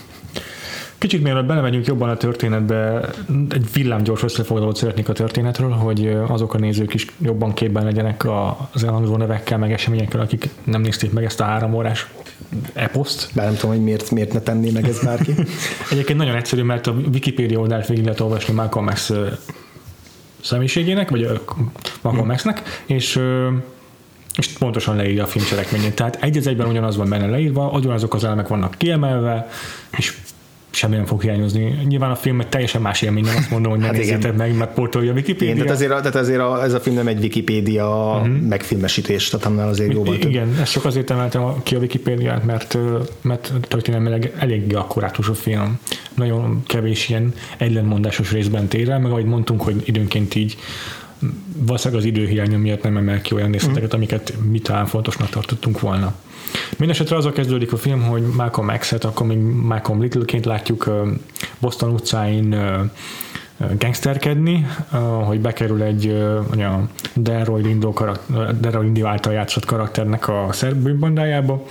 Kicsit mielőtt belemegyünk jobban a történetbe, egy villámgyors összefoglalót szeretnék a történetről, hogy azok a nézők is jobban képben legyenek az elhangzó nevekkel, meg eseményekkel, akik nem nézték meg ezt a három órás eposzt. Bár nem tudom, hogy miért, miért ne tenné meg ez bárki. Egyébként nagyon egyszerű, mert a Wikipedia oldalt végig lehet olvasni Malcolm X személyiségének, vagy a Malcolm X-nek, és és pontosan leírja a film cselekményét. Tehát egy egyben ugyanaz van benne leírva, ugyanazok az elemek vannak kiemelve, és semmi nem fog hiányozni. Nyilván a film egy teljesen más élmény, nem azt mondom, hogy hát megnézzétek meg, mert portolja a Wikipédia. Igen, tehát azért, tehát azért a, ez a film nem egy Wikipédia uh-huh. megfilmesítés, tehát annál azért jóval Igen, ezt csak azért emeltem ki a Wikipédiát, mert, mert történelmileg elég akkurátus a film. Nagyon kevés ilyen egylenmondásos részben tér el, meg ahogy mondtunk, hogy időnként így valószínűleg az időhiánya miatt nem emel ki olyan részleteket, uh-huh. amiket mi talán fontosnak tartottunk volna. Mindenesetre azzal kezdődik a film, hogy Malcolm X-et, akkor még Malcolm Little-ként látjuk Boston utcáin gangsterkedni, hogy bekerül egy a Delroy Lindo, karakter, Delroy Lindo által játszott karakternek a szerb bűnbandájába.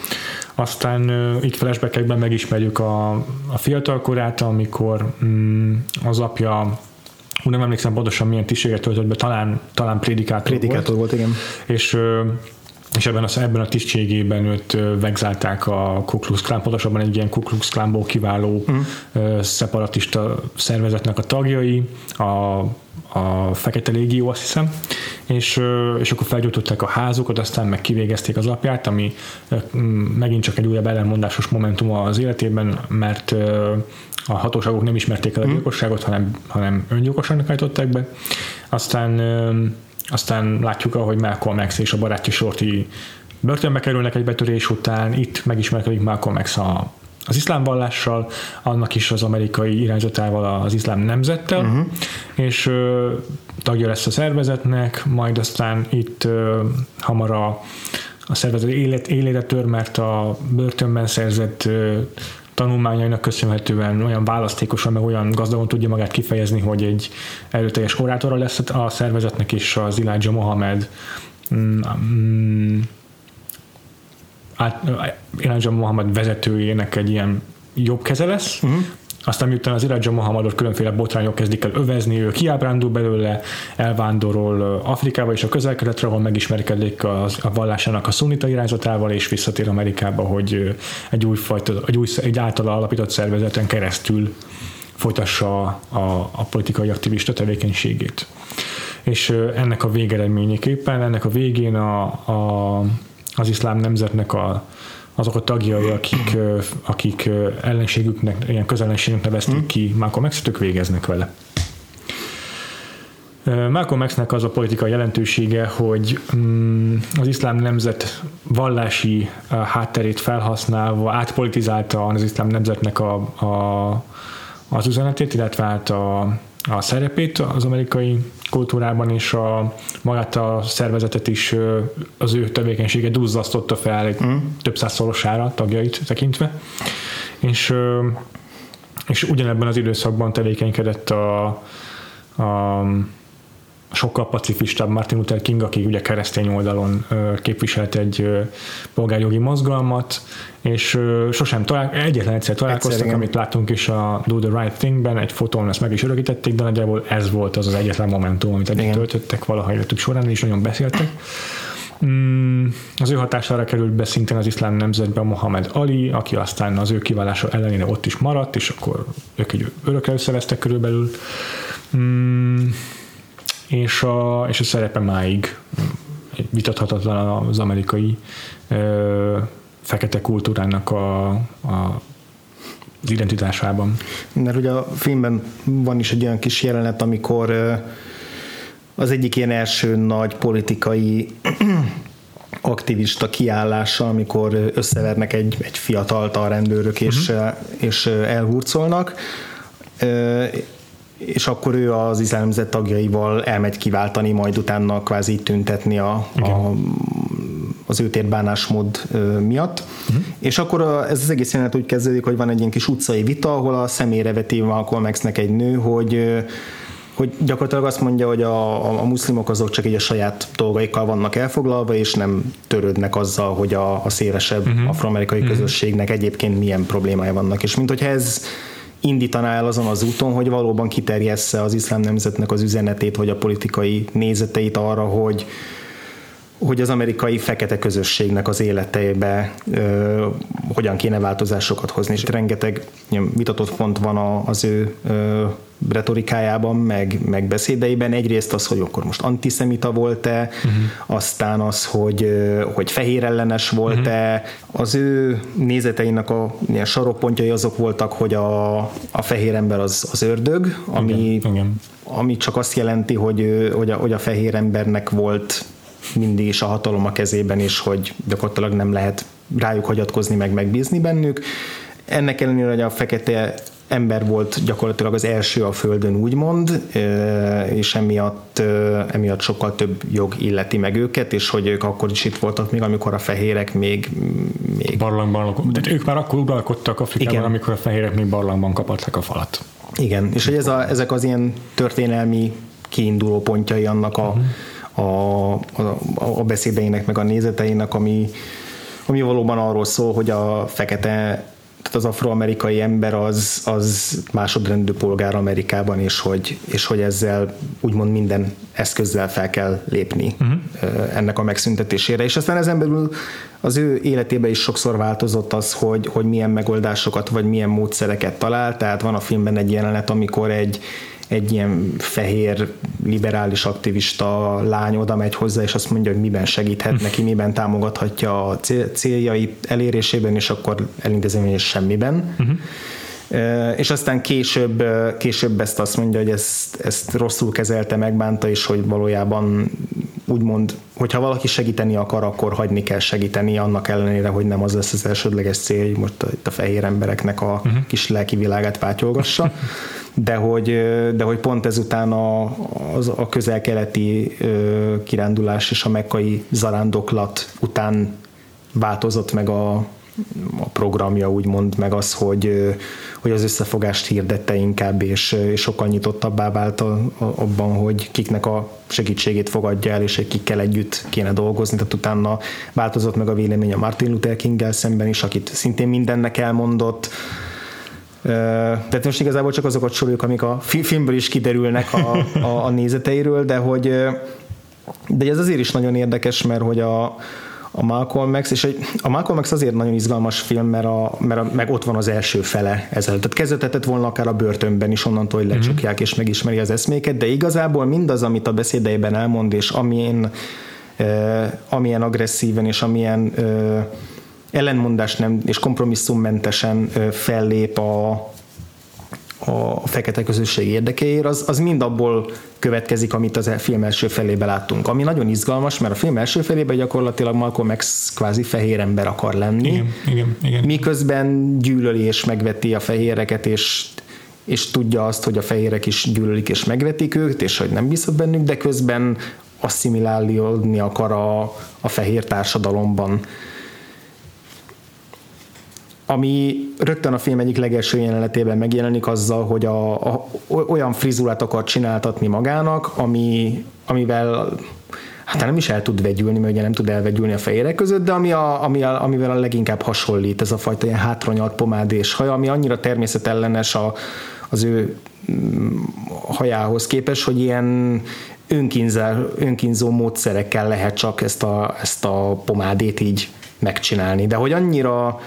Aztán itt flashbackekben megismerjük a, a fiatal korát, amikor mm, az apja úgy nem emlékszem pontosan milyen tisztséget töltött be, talán, talán prédikátor, prédikátor volt. volt, igen. És és ebben a, ebben a tisztségében őt vegzálták a Ku Klux Klan, pontosabban egy ilyen Ku Klux Klanból kiváló mm. szeparatista szervezetnek a tagjai, a, a Fekete Légió, azt hiszem, és, és akkor felgyújtották a házukat, aztán meg kivégezték az apját, ami megint csak egy újabb ellenmondásos momentum az életében, mert a hatóságok nem ismerték el a mhm. gyilkosságot, hanem, hanem öngyilkosan állították be. Aztán aztán látjuk, ahogy Malcolm X és a barátja Shorty börtönbe kerülnek egy betörés után, itt megismerkedik Malcolm X a, az iszlám vallással, annak is az amerikai irányzatával, az iszlám nemzettel, uh-huh. és ö, tagja lesz a szervezetnek, majd aztán itt ö, hamar a, a szervezet élet, életet tör, mert a börtönben szerzett ö, tanulmányainak köszönhetően olyan választékosan, meg olyan gazdagon tudja magát kifejezni, hogy egy erőteljes orátora lesz a szervezetnek, és az Elijah Mohamed mm, mm, Elijah Mohamed vezetőjének egy ilyen jobb keze lesz, uh-huh. Aztán miután az Elijah Mohamedot különféle botrányok kezdik el övezni, ő kiábrándul belőle, elvándorol Afrikába és a közel-keletre, ahol megismerkedik a, a vallásának a szunita irányzatával, és visszatér Amerikába, hogy egy új, fajta, egy, új, egy általa alapított szervezeten keresztül folytassa a, a politikai aktivista tevékenységét. És ennek a végeredményeképpen, ennek a végén a, a, az iszlám nemzetnek a, azok a tagjai, akik, akik ellenségüknek, ilyen közellenségnek nevezték hmm. ki Malcolm x ők végeznek vele. Malcolm x az a politikai jelentősége, hogy mm, az iszlám nemzet vallási hátterét felhasználva átpolitizálta az iszlám nemzetnek a, a, az üzenetét, illetve hát a, a szerepét az amerikai kultúrában, és a, magát a szervezetet is az ő tevékenysége duzzasztotta fel egy mm. több százszorosára tagjait tekintve. És, és ugyanebben az időszakban tevékenykedett a, a sokkal pacifistább Martin Luther King, aki ugye keresztény oldalon képviselt egy polgárjogi mozgalmat, és sosem talál, egyetlen egyszer találkoztak, egyszer, amit látunk is a Do the Right Thing-ben, egy fotón ezt meg is örökítették, de nagyjából ez volt az az egyetlen momentum, amit együtt töltöttek valaha életük során, és nagyon beszéltek. Mm, az ő hatására került be szintén az iszlám nemzetbe Mohamed Ali, aki aztán az ő kiválása ellenére ott is maradt, és akkor ők egy örökre összevesztek körülbelül. Mm, és a, és a szerepe máig vitathatatlan az amerikai ö, fekete kultúrának a, a az identitásában. Mert ugye a filmben van is egy olyan kis jelenet, amikor az egyik ilyen első nagy politikai aktivista kiállása, amikor összevernek egy, egy fiatalt a rendőrök és, uh-huh. és elhurcolnak és akkor ő az iszlám nemzet tagjaival elmegy kiváltani, majd utána kvázi tüntetni a, a az ő térbánásmód miatt. Uh-huh. És akkor ez az egész jelenet úgy kezdődik, hogy van egy ilyen kis utcai vita, ahol a személyre veti Malcolm X-nek egy nő, hogy hogy gyakorlatilag azt mondja, hogy a, a, a muszlimok azok csak így a saját dolgaikkal vannak elfoglalva, és nem törődnek azzal, hogy a, a szélesebb uh-huh. afroamerikai uh-huh. közösségnek egyébként milyen problémája vannak. És mint hogyha ez indítaná el azon az úton, hogy valóban kiterjessze az iszlám nemzetnek az üzenetét, vagy a politikai nézeteit arra, hogy, hogy az amerikai fekete közösségnek az életeibe ö, hogyan kéne változásokat hozni. És rengeteg vitatott pont van a, az ő ö, retorikájában, meg, meg beszédeiben. Egyrészt az, hogy akkor most antiszemita volt-e, uh-huh. aztán az, hogy, hogy fehér ellenes volt-e. Uh-huh. Az ő nézeteinek a ilyen sarokpontjai azok voltak, hogy a, a fehér ember az, az ördög, ami, igen, igen. ami csak azt jelenti, hogy, hogy, a, hogy a fehér embernek volt mindig is a hatalom a kezében, és hogy gyakorlatilag nem lehet rájuk hagyatkozni, meg megbízni bennük. Ennek ellenére, hogy a fekete ember volt gyakorlatilag az első a Földön, úgymond, és emiatt, emiatt sokkal több jog illeti meg őket, és hogy ők akkor is itt voltak még, amikor a fehérek még... még... Barlangban, tehát ők már akkor uralkodtak Afrikában, Igen. amikor a fehérek még barlangban kapatták a falat. Igen, és hogy ez a, ezek az ilyen történelmi kiinduló pontjai annak a, a, a, a beszédeinek, meg a nézeteinek, ami, ami valóban arról szól, hogy a fekete tehát az afroamerikai ember az, az másodrendű polgár Amerikában, és hogy, és hogy ezzel úgymond minden eszközzel fel kell lépni uh-huh. ennek a megszüntetésére. És aztán ezen belül az ő életében is sokszor változott az, hogy, hogy milyen megoldásokat vagy milyen módszereket talál. Tehát van a filmben egy jelenet, amikor egy, egy ilyen fehér liberális aktivista lány oda megy hozzá, és azt mondja, hogy miben segíthet neki, miben támogathatja a céljai elérésében, és akkor elintézem, hogy semmiben. Uh-huh. És aztán később, később ezt azt mondja, hogy ezt, ezt rosszul kezelte, megbánta, és hogy valójában úgymond, hogyha valaki segíteni akar, akkor hagyni kell segíteni, annak ellenére, hogy nem az lesz az elsődleges cél, hogy most a, a fehér embereknek a uh-huh. kis lelki világát pátyolgassa. de hogy, de hogy pont ezután a, az, a közel-keleti kirándulás és a mekkai zarándoklat után változott meg a, a programja, úgymond, meg az, hogy, hogy az összefogást hirdette inkább, és, és sokkal nyitottabbá vált a, a, abban, hogy kiknek a segítségét fogadja el, és kikkel együtt kéne dolgozni. Tehát utána változott meg a vélemény a Martin Luther King-gel szemben is, akit szintén mindennek elmondott, tehát most igazából csak azokat soroljuk, amik a filmből is kiderülnek a, a, a nézeteiről, de hogy de ez azért is nagyon érdekes, mert hogy a, a Malcolm X, és a Malcolm X azért nagyon izgalmas film, mert, a, mert a, meg ott van az első fele ezzel. Tehát kezdetetett volna akár a börtönben is onnantól, hogy lecsukják mm-hmm. és megismeri az eszméket, de igazából mindaz, amit a beszédeiben elmond, és amilyen, uh, amilyen agresszíven és amilyen uh, ellenmondás nem, és kompromisszummentesen fellép a, a fekete közösség érdekeért, az, az mind abból következik, amit az film első felébe láttunk. Ami nagyon izgalmas, mert a film első felében gyakorlatilag Malcolm X kvázi fehér ember akar lenni. Igen, igen, igen. Miközben gyűlöli és megveti a fehéreket, és és tudja azt, hogy a fehérek is gyűlölik és megvetik őt, és hogy nem bízhat bennük, de közben asszimilálni akar a, a fehér társadalomban ami rögtön a film egyik legelső jelenetében megjelenik azzal, hogy a, a, olyan frizurát akar csináltatni magának, ami, amivel hát nem is el tud vegyülni, mert ugye nem tud elvegyülni a fejére között, de ami a, ami a, amivel a leginkább hasonlít, ez a fajta ilyen hátronyalt pomád és haja, ami annyira természetellenes a, az ő mm, hajához képes, hogy ilyen önkínzó módszerekkel lehet csak ezt a, ezt a pomádét így megcsinálni. De hogy annyira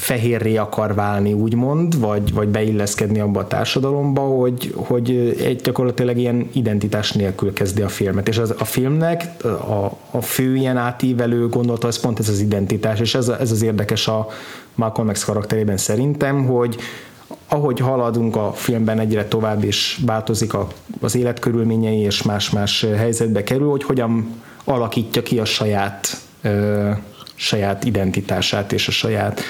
fehérré akar válni, úgymond, vagy, vagy beilleszkedni abba a társadalomba, hogy, hogy egy gyakorlatilag ilyen identitás nélkül kezdi a filmet. És az, a filmnek a, a fő ilyen átívelő gondolata, az pont ez az identitás, és ez, ez az érdekes a Malcolm X karakterében szerintem, hogy ahogy haladunk a filmben egyre tovább, és változik a, az életkörülményei, és más-más helyzetbe kerül, hogy hogyan alakítja ki a saját, ö, saját identitását és a saját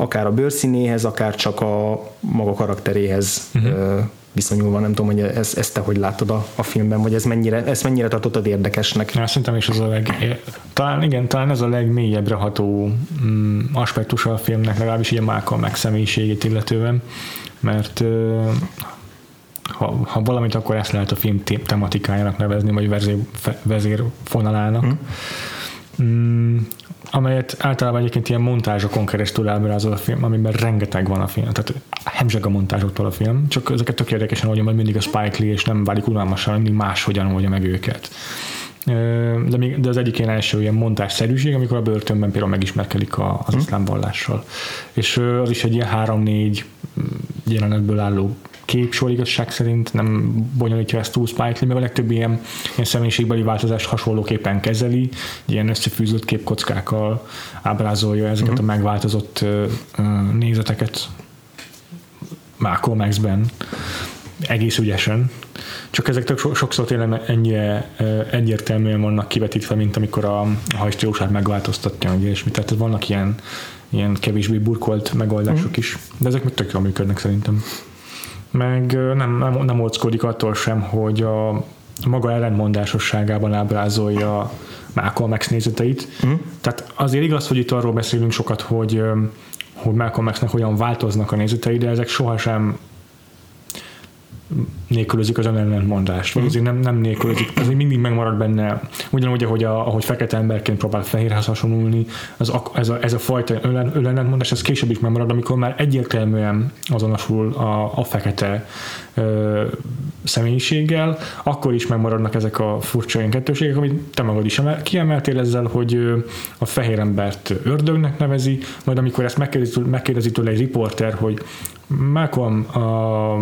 akár a bőrszínéhez, akár csak a maga karakteréhez uh-huh. viszonyulva. Nem tudom, hogy ezt, ezt te hogy látod a, a filmben, vagy ez mennyire, ezt mennyire tartottad érdekesnek? Ja, szerintem is az a leg, talán igen, talán ez a legmélyebbre ható mm, aspektus a filmnek, legalábbis ilyen Malcolm meg személyiségét illetően, mert ha, ha valamit, akkor ezt lehet a film tematikájának nevezni, vagy vezér, vezérfonalának. Mm. Mm, amelyet általában egyébként ilyen montázsokon keresztül ábrázol a film, amiben rengeteg van a film, tehát hemzseg a montázsoktól a film, csak ezeket tök érdekesen oldja majd mindig a Spike Lee, és nem válik unalmasan, mindig máshogyan oldja meg őket. De, még, de az egyik ilyen első ilyen montásszerűség, amikor a börtönben például megismerkedik a, az hm. iszlám vallással. És az is egy ilyen három-négy jelenetből álló képsor igazság szerint nem bonyolítja ezt túl Spike meg a legtöbb ilyen, ilyen személyiségbeli változást hasonlóképpen kezeli, ilyen összefűzött képkockákkal ábrázolja ezeket uh-huh. a megváltozott uh, nézeteket Malcolm X-ben egész ügyesen. Csak ezek tök sokszor tényleg ennyire egyértelműen vannak kivetítve, mint amikor a hajstílusát megváltoztatja, és mit, tehát vannak ilyen, ilyen kevésbé burkolt megoldások uh-huh. is, de ezek meg tök jól működnek szerintem meg nem, nem, nem óckodik attól sem, hogy a maga ellentmondásosságában ábrázolja Malcolm X nézeteit. Mm. Tehát azért igaz, hogy itt arról beszélünk sokat, hogy, hogy Malcolm X-nek hogyan változnak a nézetei, de ezek sohasem nélkülözik az önellentmondást, vagy azért nem, nem nélkülözik, azért mindig megmarad benne, ugyanúgy, ahogy, a, ahogy fekete emberként próbál fehérhez hasonlulni, az, ez, a, ez a fajta önellentmondás, ez később is megmarad, amikor már egyértelműen azonosul a, a fekete ö, személyiséggel, akkor is megmaradnak ezek a furcsa ilyen kettőségek, amit te magad is kiemeltél ezzel, hogy a fehér embert ördögnek nevezi, majd amikor ezt megkérdezi, megkérdezi tőle egy riporter, hogy Malcolm, a,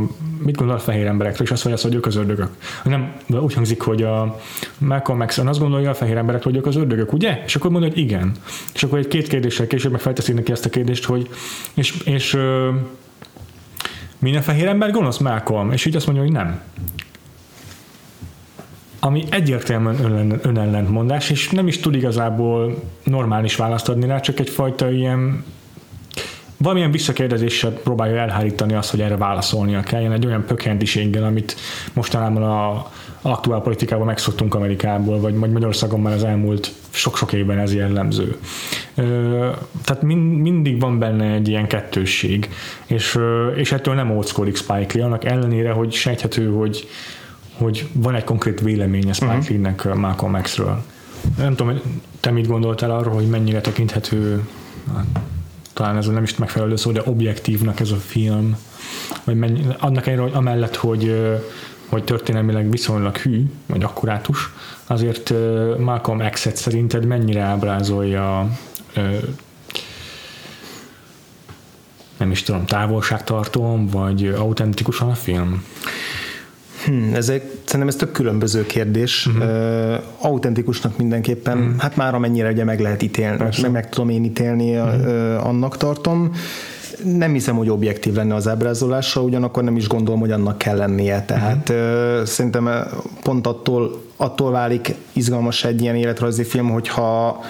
mit gondol a fehér emberekről, és azt mondja, hogy ők az ördögök. Nem, úgy hangzik, hogy a Malcolm X azt gondolja a fehér emberekről, hogy ők az ördögök, ugye? És akkor mondja, hogy igen. És akkor egy két kérdéssel később meg felteszi neki ezt a kérdést, hogy és, és minden fehér ember gonosz Malcolm, és így azt mondja, hogy nem. Ami egyértelműen önellentmondás, és nem is tud igazából normális választ adni rá, csak egyfajta ilyen valamilyen visszakérdezéssel próbálja elhárítani azt, hogy erre válaszolnia kelljen, egy olyan pökhendiséggel, amit mostanában a aktuál politikában megszoktunk Amerikából, vagy Magyarországon már az elmúlt sok-sok évben ez jellemző. Tehát mind, mindig van benne egy ilyen kettősség, és, és ettől nem óckodik Spike Lee, annak ellenére, hogy sejthető, hogy, hogy van egy konkrét véleménye Spike uh-huh. Lee-nek Malcolm X-ről. Nem tudom, te mit gondoltál arról, hogy mennyire tekinthető talán ez nem is megfelelő szó, de objektívnak ez a film, vagy mennyi, annak ellenére, hogy amellett, hogy hogy történelmileg viszonylag hű, vagy akkurátus, azért Malcolm X-et szerinted mennyire ábrázolja nem is tudom, távolságtartóm, vagy autentikusan a film? Hmm, ezek, szerintem ez tök különböző kérdés. Uh-huh. Uh, autentikusnak mindenképpen, uh-huh. hát már amennyire ugye meg lehet ítélni, meg, meg tudom én ítélni, uh-huh. uh, annak tartom. Nem hiszem, hogy objektív lenne az ábrázolása, ugyanakkor nem is gondolom, hogy annak kell lennie. Tehát uh-huh. uh, szerintem pont attól, attól válik izgalmas egy ilyen életrajzi film, hogyha,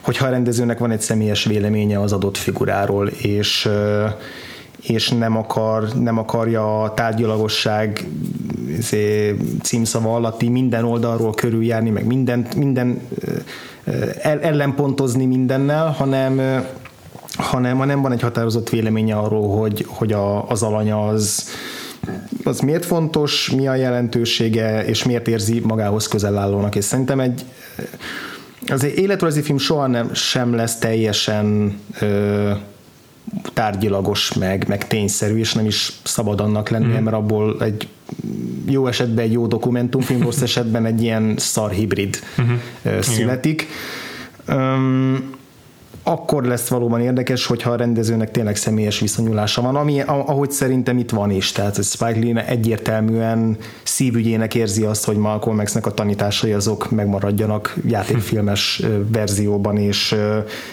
hogyha a rendezőnek van egy személyes véleménye az adott figuráról, és uh, és nem, akar, nem akarja a tárgyalagosság izé, címszava alatti minden oldalról körüljárni, meg minden, minden ellenpontozni mindennel, hanem hanem, hanem van egy határozott véleménye arról, hogy, hogy a, az alanya az, az miért fontos, mi a jelentősége, és miért érzi magához közel állónak. És szerintem egy az életrajzi film soha nem sem lesz teljesen ö, tárgyilagos, meg, meg tényszerű, és nem is szabad annak lennie, mm. mert abból egy jó esetben egy jó dokumentumfilm, rossz esetben egy ilyen szar hibrid mm-hmm. születik. Um, akkor lesz valóban érdekes, hogyha a rendezőnek tényleg személyes viszonyulása van, ami, ahogy szerintem itt van is, tehát Spike Lee egyértelműen szívügyének érzi azt, hogy Malcolm x a tanításai azok megmaradjanak játékfilmes verzióban, és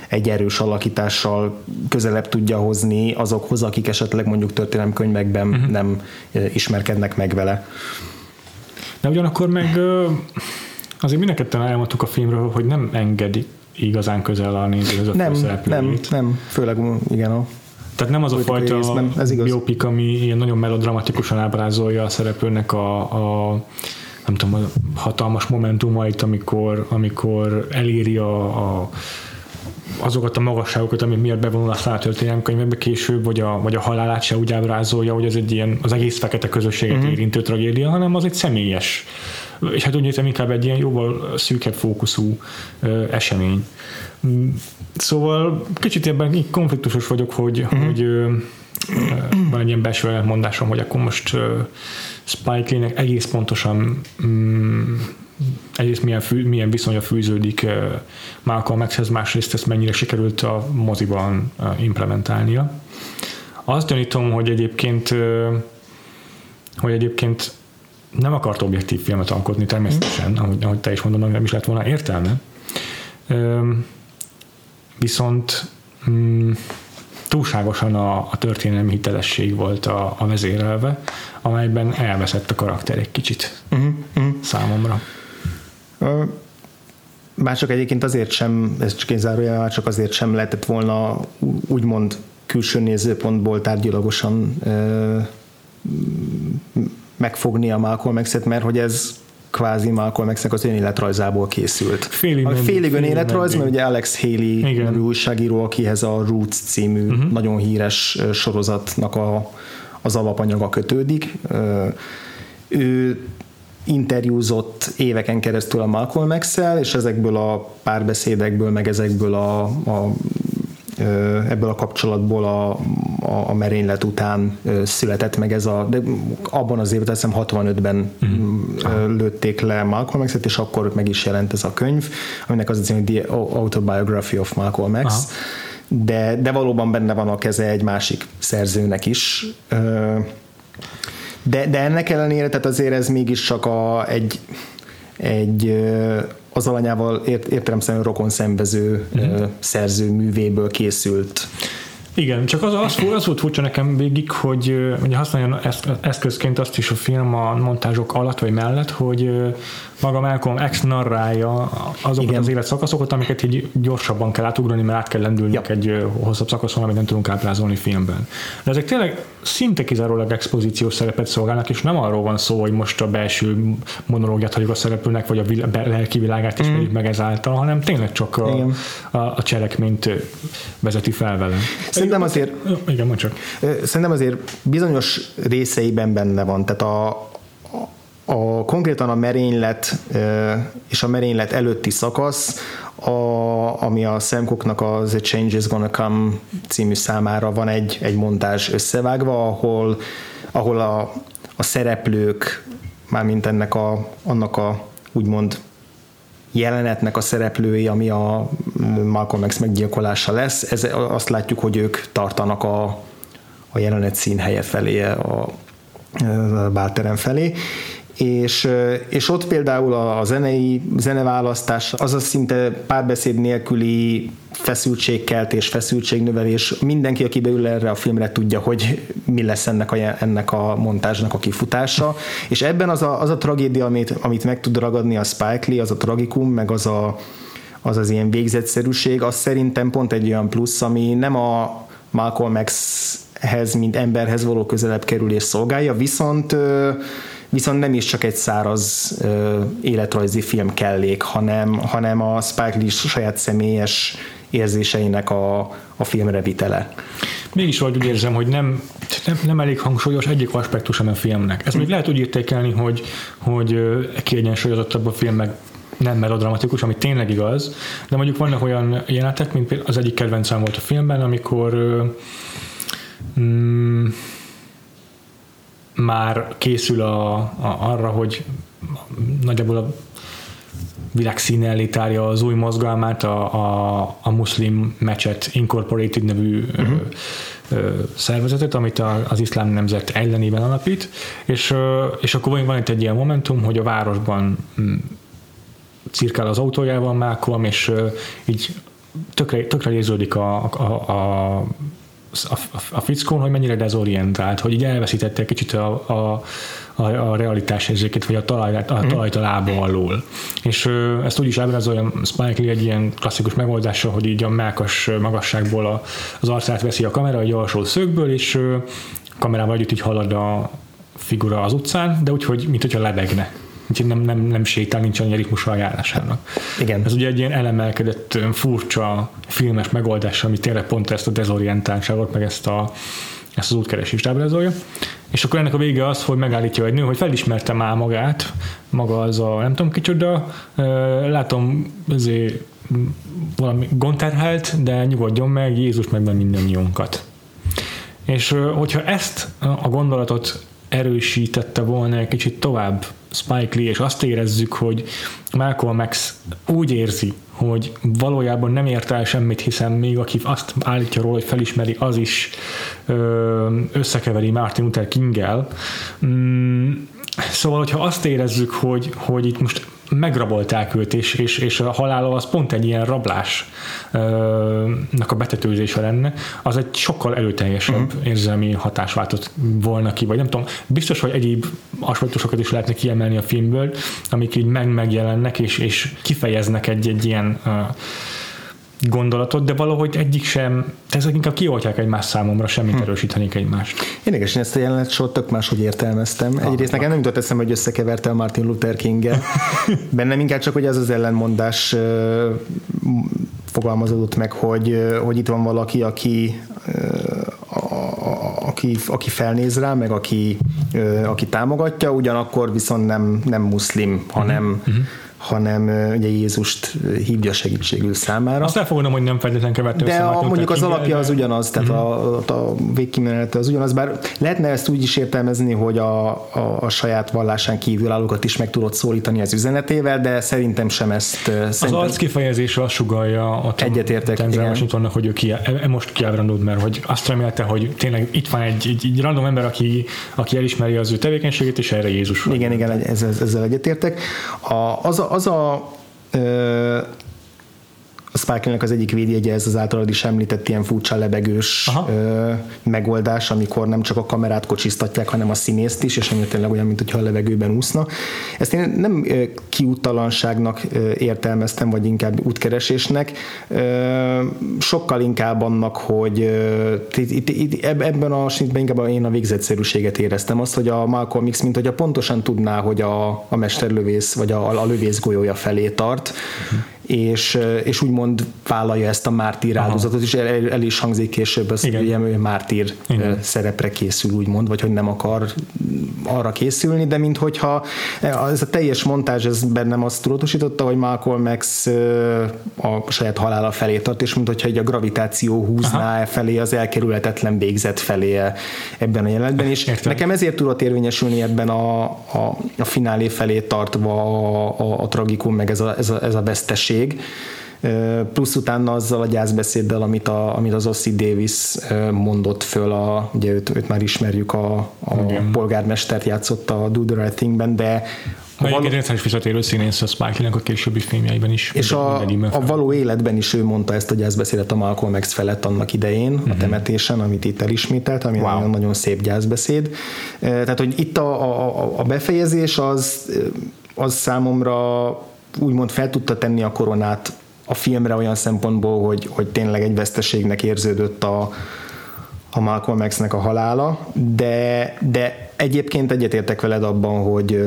egy erős alakítással közelebb tudja hozni azokhoz, akik esetleg mondjuk történelemkönyvekben uh-huh. nem ismerkednek meg vele. De ugyanakkor meg azért mindenketten elmondtuk a filmről, hogy nem engedik igazán közel a nézőhöz nem, nem, nem, főleg igen a tehát nem az a fajta ez biopik, ami ilyen nagyon melodramatikusan ábrázolja a szereplőnek a, a nem tudom, a hatalmas momentumait, amikor, amikor eléri a, a azokat a magasságokat, ami miatt bevonul a szállt történelmkönyvekbe később, vagy a, vagy a halálát se úgy ábrázolja, hogy ez egy ilyen az egész fekete közösséget uh-huh. érintő tragédia, hanem az egy személyes és hát úgy nézem inkább egy ilyen jóval szűkebb fókuszú esemény. Mm, szóval kicsit ebben konfliktusos vagyok, hogy, mm. hogy van egy ilyen belső ellentmondásom, hogy akkor most Spike Lee-nek egész pontosan mm, egyrészt milyen, fű, milyen viszonya fűződik Malcolm X-hez, másrészt ezt mennyire sikerült a moziban implementálnia. Azt gyanítom, hogy egyébként hogy egyébként nem akart objektív filmet alkotni természetesen, mm. ahogy, ahogy te is mondod, nem is lett volna értelme. Viszont mm, túlságosan a, a történelmi hitelesség volt a, a vezérelve, amelyben elveszett a karakter egy kicsit uh-huh, uh-huh. számomra. Uh, már csak egyébként azért sem, ez csak egy zárójel, már csak azért sem lehetett volna úgymond külső nézőpontból tárgyilagosan uh, megfogni a Malcolm X-et, mert hogy ez kvázi Malcolm x az önéletrajzából készült. Félig, a félig önéletrajz, mert ugye Alex Haley nevű újságíró, akihez a Roots című uh-huh. nagyon híres sorozatnak a, az alapanyaga kötődik. ő interjúzott éveken keresztül a Malcolm x és ezekből a párbeszédekből, meg ezekből a, a ebből a kapcsolatból a, a, a merénylet után született meg ez a, de abban az évben, azt 65-ben uh-huh. lőtték le Malcolm x és akkor meg is jelent ez a könyv, aminek az a cím, The Autobiography of Malcolm X, de, de valóban benne van a keze egy másik szerzőnek is. De, de ennek ellenére, tehát azért ez mégis csak a, egy, egy az alanyával ért, értelemszerűen rokon szembező mm-hmm. szerző művéből készült igen, csak az, az, az volt furcsa nekem végig, hogy ugye használja eszközként azt is a film a montázsok alatt vagy mellett, hogy maga Malcolm X narrálja azokat Igen. az életszakaszokat, amiket így gyorsabban kell átugrani, mert át kell lendülnünk ja. egy hosszabb szakaszon, amit nem tudunk ábrázolni filmben. De ezek tényleg szinte kizárólag expozíciós szerepet szolgálnak, és nem arról van szó, hogy most a belső monológiát hagyjuk a szereplőnek, vagy a vil- lelki világát ismerjük mm. meg ezáltal, hanem tényleg csak a, a, a cselekményt vezeti fel vele. Szerintem azért, igen, mondj csak. Szerintem azért bizonyos részeiben benne van, tehát a, a, konkrétan a merénylet és a merénylet előtti szakasz, a, ami a Szemkoknak az The Change is Gonna Come című számára van egy, egy montázs összevágva, ahol, ahol a, a szereplők, mármint ennek a, annak a úgymond jelenetnek a szereplői, ami a Malcolm X meggyilkolása lesz, ez, azt látjuk, hogy ők tartanak a, a jelenet színhelye felé, a, a bálterem felé, és, és ott például a zenei, zeneválasztás, az a szinte párbeszéd nélküli feszültségkeltés, feszültségnövelés, mindenki, aki beül erre a filmre tudja, hogy mi lesz ennek a, ennek a montázsnak a kifutása, és ebben az a, az a tragédia, amit, amit meg tud ragadni a Spike Lee, az a tragikum, meg az a, az, az ilyen végzetszerűség, az szerintem pont egy olyan plusz, ami nem a Malcolm X-hez, mint emberhez való közelebb kerülés szolgálja, viszont viszont nem is csak egy száraz ö, életrajzi film kellék, hanem, hanem a Spike Lee saját személyes érzéseinek a, a filmre vitele. Mégis vagy úgy érzem, hogy nem, nem, nem elég hangsúlyos egyik aspektus a filmnek. Ezt még lehet úgy értékelni, hogy, hogy kiegyensúlyozottabb a film, meg nem melodramatikus, ami tényleg igaz, de mondjuk vannak olyan jelenetek, mint az egyik kedvencem volt a filmben, amikor mm, már készül a, a, arra, hogy nagyjából a világ színe elé tárja az új mozgalmát, a, a, a Muslim Mecset Incorporated nevű uh-huh. ö, szervezetet, amit az iszlám nemzet ellenében alapít, és, és akkor van itt egy ilyen momentum, hogy a városban mm, cirkál az autójával Malcolm, és így tökre, tökre érződik a, a, a a, a, fickón, hogy mennyire dezorientált, hogy így elveszítette egy kicsit a, a, a, a realitás érzékét, vagy a, talajt, a mhm. talajt a lába alól. És ö, ezt úgy is ábrázolja Spike Lee egy ilyen klasszikus megoldással, hogy így a mákas magasságból a, az arcát veszi a kamera egy alsó szögből, és ö, kamerával együtt így halad a figura az utcán, de úgy, hogy mint hogyha lebegne úgyhogy nem, nem, nem sétál, nincs annyi ritmusa a járásának. Igen. Ez ugye egy ilyen elemelkedett, furcsa filmes megoldás, ami tényleg pont ezt a dezorientáltságot, meg ezt a ezt az útkeresést ábrázolja. És akkor ennek a vége az, hogy megállítja egy nő, hogy felismerte már magát, maga az a nem tudom kicsoda, látom azért valami gondterhelt, de nyugodjon meg, Jézus megvan mindannyiunkat. És hogyha ezt a gondolatot erősítette volna egy kicsit tovább Spike Lee, és azt érezzük, hogy Malcolm X úgy érzi, hogy valójában nem ért el semmit, hiszen még aki azt állítja róla, hogy felismeri, az is összekeveri Martin Luther King-el. Szóval, hogyha azt érezzük, hogy, hogy itt most megrabolták őt, és, és, és a halála az pont egy ilyen rablásnak a betetőzése lenne, az egy sokkal előteljesebb uh-huh. érzelmi hatás váltott volna ki, vagy nem tudom, biztos, hogy egyéb aspektusokat is lehetne kiemelni a filmből, amik így meg megjelennek, és, és kifejeznek egy, egy ilyen uh, gondolatot, de valahogy egyik sem, ezek inkább kioltják egymás számomra, semmit hm. erősítenék egymást. Érdekes, én ezt a jelenet sor tök máshogy értelmeztem. Ah, Egyrészt nekem nem jutott eszembe, hogy összekeverte a Martin Luther king Bennem inkább csak, hogy ez az ellenmondás fogalmazódott meg, hogy, hogy itt van valaki, aki aki, aki felnéz rá, meg aki, aki támogatja, ugyanakkor viszont nem, nem muszlim, hanem, uh-huh hanem ugye Jézust hívja segítségül számára. Azt elfogadom, hogy nem feltétlenül követő De a, mondjuk az alapja az ugyanaz, tehát uh-huh. a, a végkimenete az ugyanaz, bár lehetne ezt úgy is értelmezni, hogy a, a, a saját vallásán kívülállókat is meg tudod szólítani az üzenetével, de szerintem sem ezt. Az szerintem... arc kifejezés azt sugalja a Egyetértek, Washingtonnak, hogy ő ki, e, e, most kiábrándult, mert hogy azt remélte, hogy tényleg itt van egy, egy, egy random ember, aki, aki elismeri az ő tevékenységét, és erre Jézus van. Igen, igen, ezzel, ezzel egyetértek. A, az a, az a a sparkle az egyik védjegye ez az általad is említett ilyen furcsa lebegős ö, megoldás, amikor nem csak a kamerát kocsisztatják, hanem a színészt is, és ami tényleg olyan, mint hogyha a levegőben úszna. Ezt én nem kiútalanságnak értelmeztem, vagy inkább útkeresésnek, ö, sokkal inkább annak, hogy itt, itt, itt, ebben a snitben inkább én a végzetszerűséget éreztem, azt, hogy a Malcolm X, mint hogy a pontosan tudná, hogy a, a mesterlövész, vagy a, a lövész golyója felé tart, uh-huh és, és úgymond vállalja ezt a mártír áldozatot, és el, el is hangzik később az, hogy ilyen mártír Igen. szerepre készül, úgymond, vagy hogy nem akar arra készülni, de minthogyha ez a teljes montázs ez bennem azt tudatosította, hogy Malcolm X a saját halála felé tart, és minthogyha egy a gravitáció húzná Aha. felé az elkerülhetetlen végzet felé ebben a jelenetben, és Értem. nekem ezért tudott érvényesülni ebben a, a, a finálé felé tartva a, a, a tragikum, meg ez a, ez a, ez a veszteség minőség, plusz utána azzal a gyászbeszéddel, amit, a, amit az Ossi Davis mondott föl, a, ugye őt, őt már ismerjük, a, a polgármestert játszott a Do the Right Thing-ben, de a való... Egy visszatérő színész a spike a későbbi filmjeiben is. És a, a való életben is ő mondta ezt a gyászbeszédet a Malcolm X felett annak idején, uh-huh. a mhm. temetésen, amit itt elismételt, ami wow. nagyon, nagyon szép gyászbeszéd. Tehát, hogy itt a, a, a befejezés az, az számomra úgymond fel tudta tenni a koronát a filmre olyan szempontból, hogy, hogy tényleg egy veszteségnek érződött a, a Malcolm X-nek a halála, de, de egyébként egyetértek veled abban, hogy,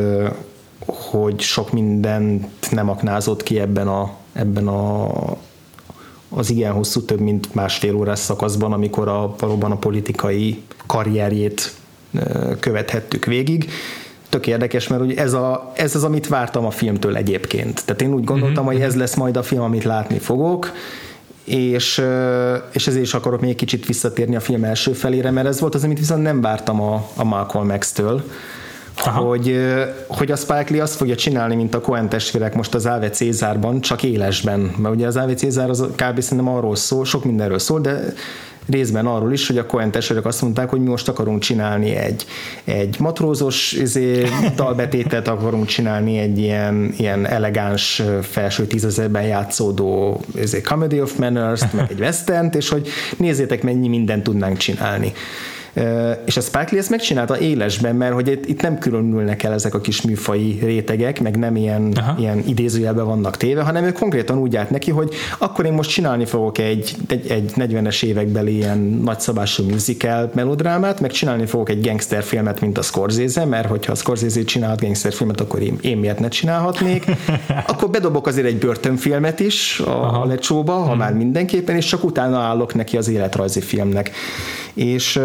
hogy sok mindent nem aknázott ki ebben a, ebben a az igen hosszú, több mint másfél órás szakaszban, amikor a, valóban a politikai karrierjét követhettük végig, tök érdekes, mert ugye ez, a, ez az, amit vártam a filmtől egyébként. Tehát én úgy gondoltam, mm-hmm. hogy ez lesz majd a film, amit látni fogok, és, és ezért is akarok még kicsit visszatérni a film első felére, mert ez volt az, amit viszont nem vártam a, a Malcolm X-től, hogy, hogy a Spike Lee azt fogja csinálni, mint a Coen testvérek most az Ave Cézárban, csak élesben. Mert ugye az Ave Cézár az kb. szerintem arról szól, sok mindenről szól, de részben arról is, hogy a Coen testvérek azt mondták, hogy mi most akarunk csinálni egy, egy matrózos izé, dalbetétet, akarunk csinálni egy ilyen, ilyen elegáns felső tízezerben játszódó izé, Comedy of manners meg egy western és hogy nézzétek, mennyi mindent tudnánk csinálni. És a Spike Lee ezt megcsinálta élesben, mert hogy itt nem különülnek el ezek a kis műfai rétegek, meg nem ilyen, ilyen idézőjelben vannak téve, hanem ő konkrétan úgy állt neki, hogy akkor én most csinálni fogok egy, egy, egy 40-es évekbeli ilyen nagyszabású musical melodrámát, meg csinálni fogok egy gangsterfilmet, mint a Scorsese, mert hogyha a Scorsese csinált gangsterfilmet, akkor én, én miért ne csinálhatnék. akkor bedobok azért egy börtönfilmet is a, a lecsóba, ha hmm. már mindenképpen, és csak utána állok neki az életrajzi filmnek. És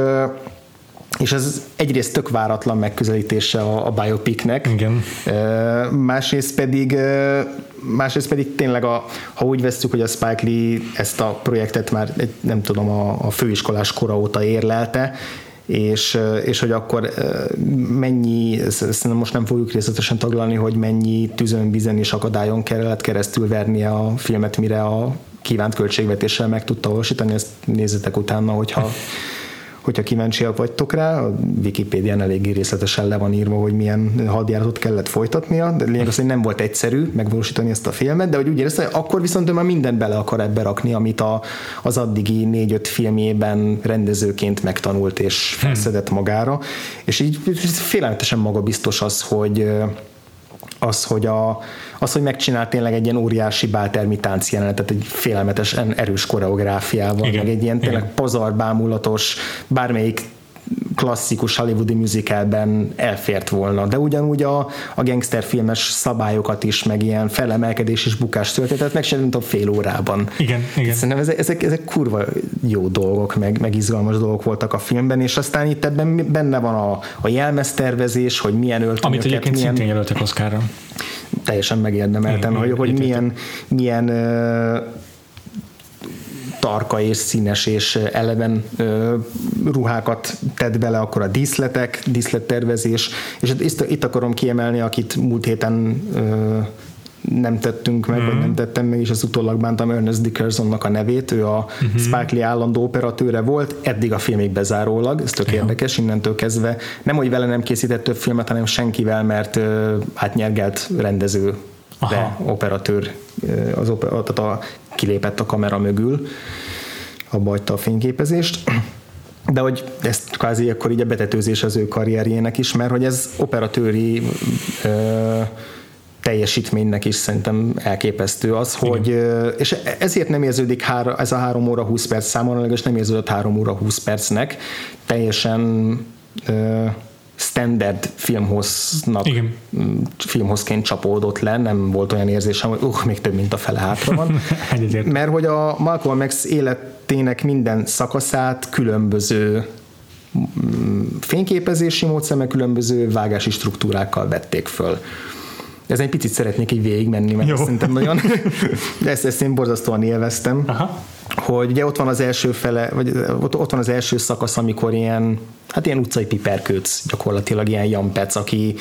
és ez egyrészt tök váratlan megközelítése a, a biopicnek, Igen. másrészt pedig másrészt pedig tényleg, a, ha úgy veszük, hogy a Spike Lee ezt a projektet már egy, nem tudom, a, a főiskolás kora óta érlelte, és, és hogy akkor mennyi, ezt most nem fogjuk részletesen taglalni, hogy mennyi tűzön, vizen és akadályon kellett keresztül vernie a filmet, mire a kívánt költségvetéssel meg tudta valósítani, ezt nézzetek utána, hogyha hogyha kíváncsiak vagytok rá, a Wikipédián eléggé részletesen le van írva, hogy milyen hadjáratot kellett folytatnia, de lényeg az, hogy nem volt egyszerű megvalósítani ezt a filmet, de hogy úgy érezte, hogy akkor viszont ő már mindent bele akar ebbe rakni, amit a, az addigi négy-öt filmjében rendezőként megtanult és felszedett magára, és így félelmetesen magabiztos az, hogy az, hogy, a, az, hogy megcsinál tényleg egy ilyen óriási báltermi tánc jelenetet, egy félelmetesen erős koreográfiával, Igen. meg egy ilyen tényleg pazar, bámulatos, bármelyik klasszikus hollywoodi musicalben elfért volna. De ugyanúgy a, a gangsterfilmes szabályokat is, meg ilyen felemelkedés és bukás történetet meg sem a fél órában. Igen, igen. Szerintem ezek, ezek, ezek kurva jó dolgok, meg, meg izgalmas dolgok voltak a filmben, és aztán itt ebben benne van a, a jelmeztervezés, hogy milyen öltönyöket, Amit egyébként milyen, szintén jelöltek Oszkárra. Teljesen megérdemeltem, hogy, hogy milyen, milyen tarka és színes és eleven ruhákat tett bele, akkor a díszletek, díszlettervezés, és itt, itt akarom kiemelni, akit múlt héten nem tettünk meg, mm. vagy nem tettem meg, és az utólag bántam Ernest Dickersonnak a nevét, ő a mm-hmm. Spike Lee állandó operatőre volt, eddig a filmig bezárólag, ez tök ja. érdekes, innentől kezdve nem, hogy vele nem készített több filmet, hanem senkivel, mert átnyergelt rendező, de operatőr, az oper, tehát a, kilépett a kamera mögül, abba a fényképezést de hogy ezt kvázi akkor így a betetőzés az ő karrierjének is, mert hogy ez operatőri ö, teljesítménynek is szerintem elképesztő az, Igen. hogy, és ezért nem érződik hár, ez a 3 óra 20 perc számomra, és nem érződött 3 óra 20 percnek, teljesen standard filmhoznak, Igen. filmhozként csapódott le, nem volt olyan érzésem, hogy uh, még több, mint a fele hátra van. Mert hogy a Malcolm X életének minden szakaszát különböző mm, fényképezési módszermek, különböző vágási struktúrákkal vették föl. Ez egy picit szeretnék így végigmenni, mert Jó. szerintem nagyon, ezt, ezt én borzasztóan élveztem. Aha hogy ugye ott van az első fele, vagy ott, ott van az első szakasz, amikor ilyen, hát ilyen utcai piperkőc, gyakorlatilag ilyen jampec, aki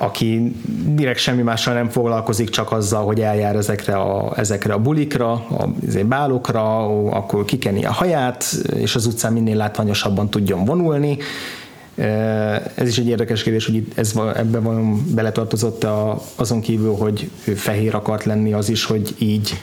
aki direkt semmi mással nem foglalkozik, csak azzal, hogy eljár ezekre a, ezekre a bulikra, a bálokra, akkor kikeni a haját, és az utcán minél látványosabban tudjon vonulni. Ez is egy érdekes kérdés, hogy ez, ebben van beletartozott a, azon kívül, hogy ő fehér akart lenni, az is, hogy így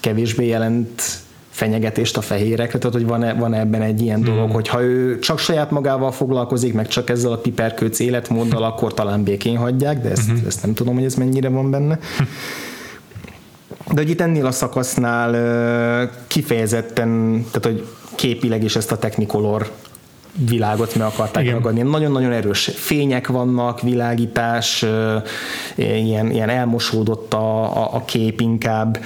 kevésbé jelent fenyegetést a fehérekre, tehát hogy van-e, van ebben egy ilyen hmm. dolog, hogy ha ő csak saját magával foglalkozik, meg csak ezzel a piperkőc életmóddal, akkor talán békén hagyják, de ezt, hmm. ezt nem tudom, hogy ez mennyire van benne. De hogy itt ennél a szakasznál kifejezetten, tehát hogy képileg is ezt a Technicolor világot meg akarták Igen. ragadni. Nagyon-nagyon erős fények vannak, világítás, ilyen, ilyen elmosódott a, a, a kép inkább,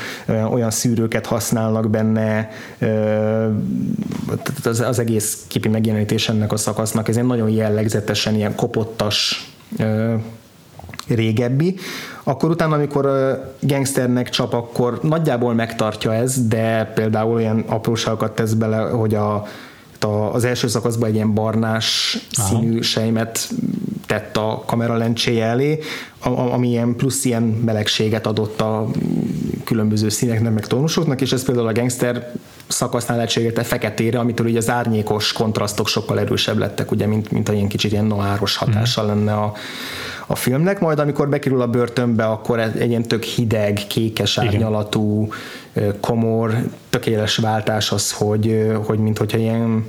olyan szűrőket használnak benne, az, az egész képi megjelenítés ennek a szakasznak, ez egy nagyon jellegzetesen ilyen kopottas régebbi, akkor utána, amikor gangsternek csap, akkor nagyjából megtartja ez, de például olyan apróságokat tesz bele, hogy a, az első szakaszban egy ilyen barnás Aha. színű sejmet tett a kamera lencséje elé, ami ilyen plusz ilyen melegséget adott a különböző színeknek, meg tónusoknak, és ez például a gangster szakasznál lehetségelte feketére, amitől ugye az árnyékos kontrasztok sokkal erősebb lettek, ugye, mint, mint a ilyen kicsit ilyen noáros hatással mm. lenne a, a filmnek, majd amikor bekerül a börtönbe, akkor egy ilyen tök hideg, kékes árnyalatú, komor, tökéletes váltás az, hogy, hogy mint hogyha ilyen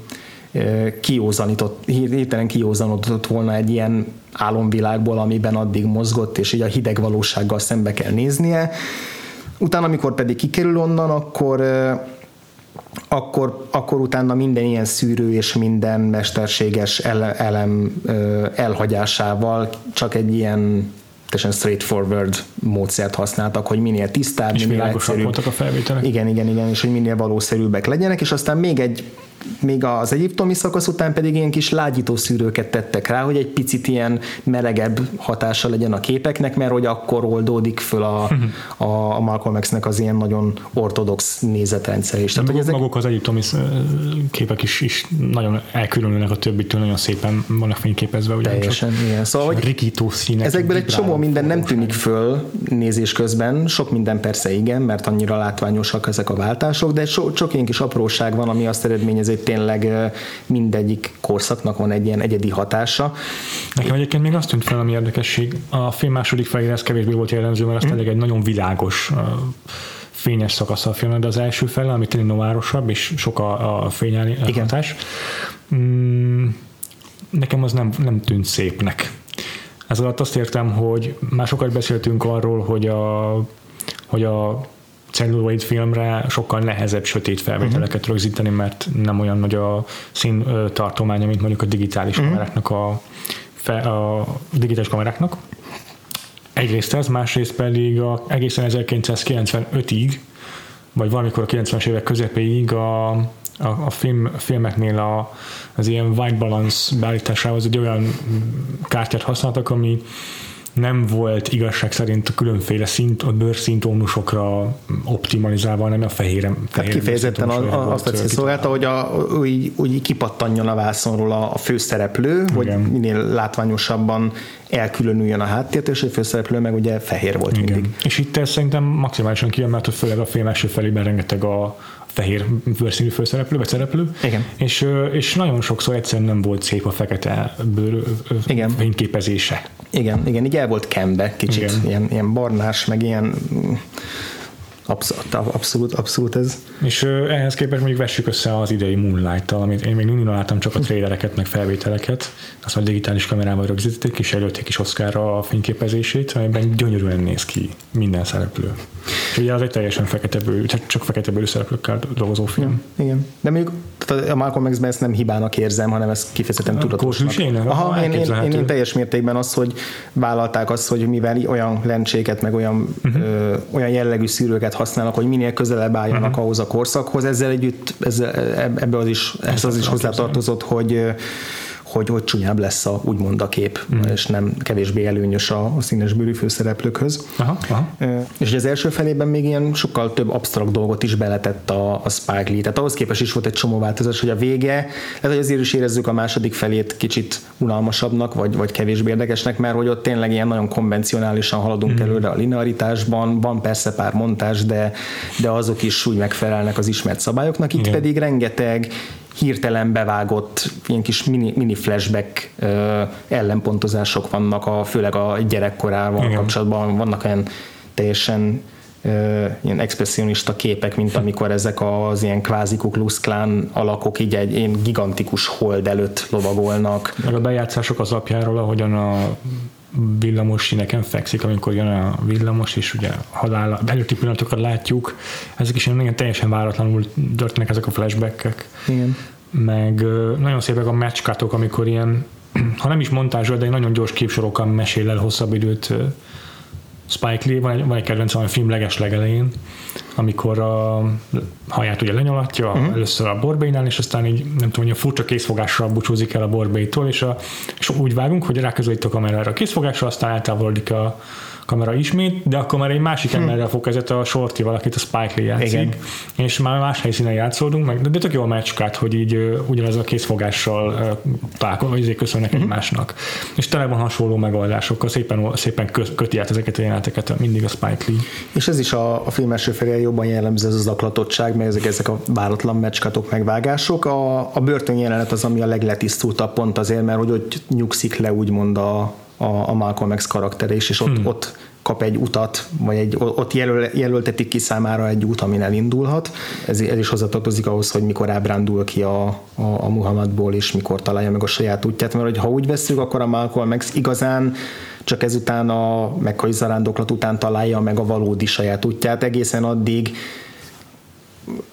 kiózanított, hirtelen kiózanodott volna egy ilyen álomvilágból, amiben addig mozgott, és így a hideg valósággal szembe kell néznie. Utána, amikor pedig kikerül onnan, akkor akkor, akkor utána minden ilyen szűrő és minden mesterséges elem elhagyásával csak egy ilyen teljesen straightforward módszert használtak, hogy minél tisztább, és minél egyszerűbb. voltak a felvételek. Igen, igen, igen, és hogy minél valószerűbbek legyenek, és aztán még egy még az egyiptomi szakasz után pedig ilyen kis lágyító szűrőket tettek rá, hogy egy picit ilyen melegebb hatása legyen a képeknek, mert hogy akkor oldódik föl a, a, a Malcolm X-nek az ilyen nagyon ortodox nézetrendszer is. Tehát, hogy ezek... Maguk az egyiptomi képek is, is nagyon elkülönülnek a többitől, nagyon szépen vannak fényképezve. Ugye Teljesen, igen. Szóval, hogy rikító színek. Ezekből egy csomó minden nem tűnik föl nézés közben, sok minden persze igen, mert annyira látványosak ezek a váltások, de sok, sok ilyen kis apróság van, ami azt eredményez, hogy tényleg mindegyik korszaknak van egy ilyen egyedi hatása. Nekem egyébként még azt tűnt fel, ami érdekesség, a film második felére ez kevésbé volt jellemző, mert azt mm. egy nagyon világos fényes szakasz a filmnek, de az első fele, ami tényleg novárosabb, és sok a, a fényállí hatás, mm, nekem az nem, nem tűnt szépnek. Ez alatt azt értem, hogy már sokat beszéltünk arról, hogy a, hogy a celluloid filmre sokkal nehezebb sötét felvételeket uh-huh. rögzíteni, mert nem olyan nagy a szín tartománya, mint mondjuk a digitális uh-huh. kameráknak a, a digitális kameráknak. Egyrészt ez, másrészt pedig a, egészen 1995-ig, vagy valamikor a 90-es évek közepéig a, a, a film, filmeknél a, az ilyen white balance beállításához egy olyan kártyát használtak, ami nem volt igazság szerint a különféle szint, a bőrszintónusokra optimalizálva, hanem a fehér. Tehát kifejezetten azt a szolgálta, hogy a, úgy, úgy kipattanjon a vászonról a, a főszereplő, Igen. hogy minél látványosabban elkülönüljön a háttért, és a főszereplő meg ugye fehér volt Igen. mindig. És itt ez szerintem maximálisan kiemelt, hogy főleg a film első felében rengeteg a, fehér bőrszínű főszereplő, vagy szereplő. Igen. És, és nagyon sokszor egyszerűen nem volt szép a fekete bőr igen. fényképezése. Igen, igen, így el volt kembe kicsit, igen. ilyen, ilyen barnás, meg ilyen Abszolút, abszolút, abszolút ez. És ehhez képest mondjuk vessük össze az idei Moonlight-tal, amit én még mindig láttam csak a trailereket, meg felvételeket, azt már digitális kamerával rögzítették, és előtték is Oscarra a fényképezését, amiben gyönyörűen néz ki minden szereplő. És ugye az egy teljesen fekete bőrű, csak fekete bőrű szereplőkkel dolgozó film. Ja, igen. De mondjuk a Malcolm x ezt nem hibának érzem, hanem ez kifejezetten tudatosnak. Aha, én, én, én, én, teljes mértékben az, hogy vállalták azt, hogy mivel olyan lencséket, meg olyan, uh-huh. ö, olyan jellegű szűrőket használnak, hogy minél közelebb álljanak uh-huh. ahhoz a korszakhoz, ezzel együtt ezzel, ebbe az is, ez az is hozzátartozott, hogy hogy, hogy csúnyább lesz a, úgymond a kép, mm. és nem kevésbé előnyös a, a színes bőrű főszereplőkhöz. Aha, aha. És az első felében még ilyen sokkal több absztrakt dolgot is beletett a, a Spike Lee. Tehát ahhoz képest is volt egy csomó változás, hogy a vége, lehet, hogy azért is érezzük a második felét kicsit unalmasabbnak, vagy, vagy kevésbé érdekesnek, mert hogy ott tényleg ilyen nagyon konvencionálisan haladunk mm. előre a linearitásban, van persze pár montás, de, de azok is úgy megfelelnek az ismert szabályoknak. Itt Igen. pedig rengeteg hirtelen bevágott ilyen kis mini, mini flashback uh, ellenpontozások vannak, a, főleg a gyerekkorával Igen. kapcsolatban vannak olyan teljesen uh, ilyen expressionista képek, mint amikor ezek az ilyen kvázi Klan alakok így egy ilyen gigantikus hold előtt lovagolnak. Meg a bejátszások az apjáról, ahogyan a villamos sineken fekszik, amikor jön a villamos, és ugye halál, előtti pillanatokat látjuk, ezek is ilyen teljesen váratlanul történnek ezek a flashbackek. Igen. Meg nagyon szépek a matchkatok, amikor ilyen, ha nem is montázsol, de egy nagyon gyors képsorokkal mesél el hosszabb időt Spike Lee, van egy, van egy kedvenc a film leges legelején, amikor a haját ugye lenyolatja, uh-huh. először a borbénál, és aztán így nem tudom, hogy a furcsa készfogással búcsúzik el a borbétól, és, a, és úgy vágunk, hogy ráközelít a kamerára a készfogásra, aztán eltávolodik a, kamera ismét, de akkor már egy másik hmm. emberrel fog kezdett a Shorty valakit a Spike Lee játszik, Igen. és már más helyszínen játszódunk, meg, de tök jó a meccskát, hogy így ugyanaz a készfogással találkozunk, vagy izé köszönnek egymásnak. És tele van hasonló megoldásokkal, szépen, szépen köti át ezeket a jeleneteket mindig a Spike Lee. És ez is a, a film első felé jobban jellemző ez az aklatottság, meg ezek, ezek a váratlan meccskatok, megvágások. A, a börtön jelenet az, ami a legletisztultabb pont azért, mert hogy ott nyugszik le úgymond a, a, a Malcolm X karaktere is, és ott, hmm. ott kap egy utat, vagy egy, ott jelöl, jelöltetik ki számára egy út, amin elindulhat. Ez, ez is hozzátartozik ahhoz, hogy mikor ábrándul ki a, a, a Muhammadból, és mikor találja meg a saját útját, mert hogy ha úgy veszük, akkor a Malcolm X igazán csak ezután a meghai zarándoklat után találja meg a valódi saját útját, egészen addig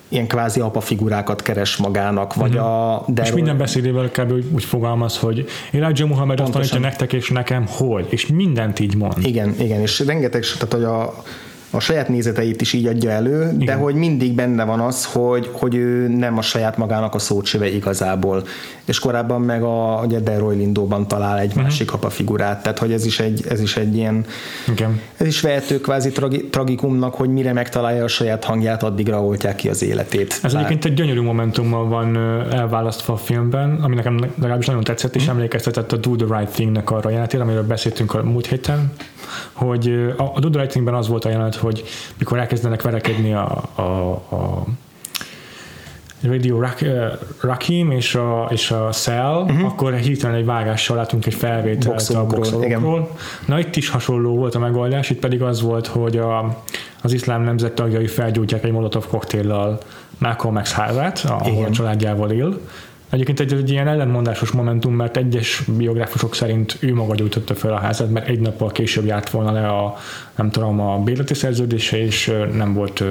ilyen kvázi apa figurákat keres magának, vagy mm-hmm. a... De és minden beszédével kb. úgy fogalmaz, hogy Elijah Muhammad azt tanítja nektek és nekem, hogy, és mindent így mond. Igen, igen, és rengeteg, tehát hogy a, a saját nézeteit is így adja elő, Igen. de hogy mindig benne van az, hogy, hogy ő nem a saját magának a szócsöve igazából. És korábban meg a, ugye Delroy Lindóban talál egy uh-huh. másik apa figurát, tehát hogy ez is egy, ez is egy ilyen, Igen. ez is vehető kvázi tragi, tragikumnak, hogy mire megtalálja a saját hangját, addigra oltják ki az életét. Ez Bár... egyébként egy gyönyörű momentummal van elválasztva a filmben, ami nekem legalábbis nagyon tetszett, és uh-huh. emlékeztetett a Do the Right Thing-nek arra jelentére, amiről beszéltünk a múlt héten, hogy a, a Do the az volt a jelenet, hogy mikor elkezdenek verekedni a, a, a Radio Rak, uh, Rakim és a, és a Cell, uh-huh. akkor hirtelen egy vágással látunk egy felvételt a boxolókról. Na itt is hasonló volt a megoldás, itt pedig az volt, hogy a, az iszlám nemzet tagjai felgyújtják egy molotov koktéllal Malcolm X házát, ahol Igen. a családjával él, Egyébként egy, egy ilyen ellentmondásos momentum, mert egyes biográfusok szerint ő maga gyújtotta fel a házat, mert egy nappal később járt volna le a, nem tudom, a bérleti szerződése, és nem volt,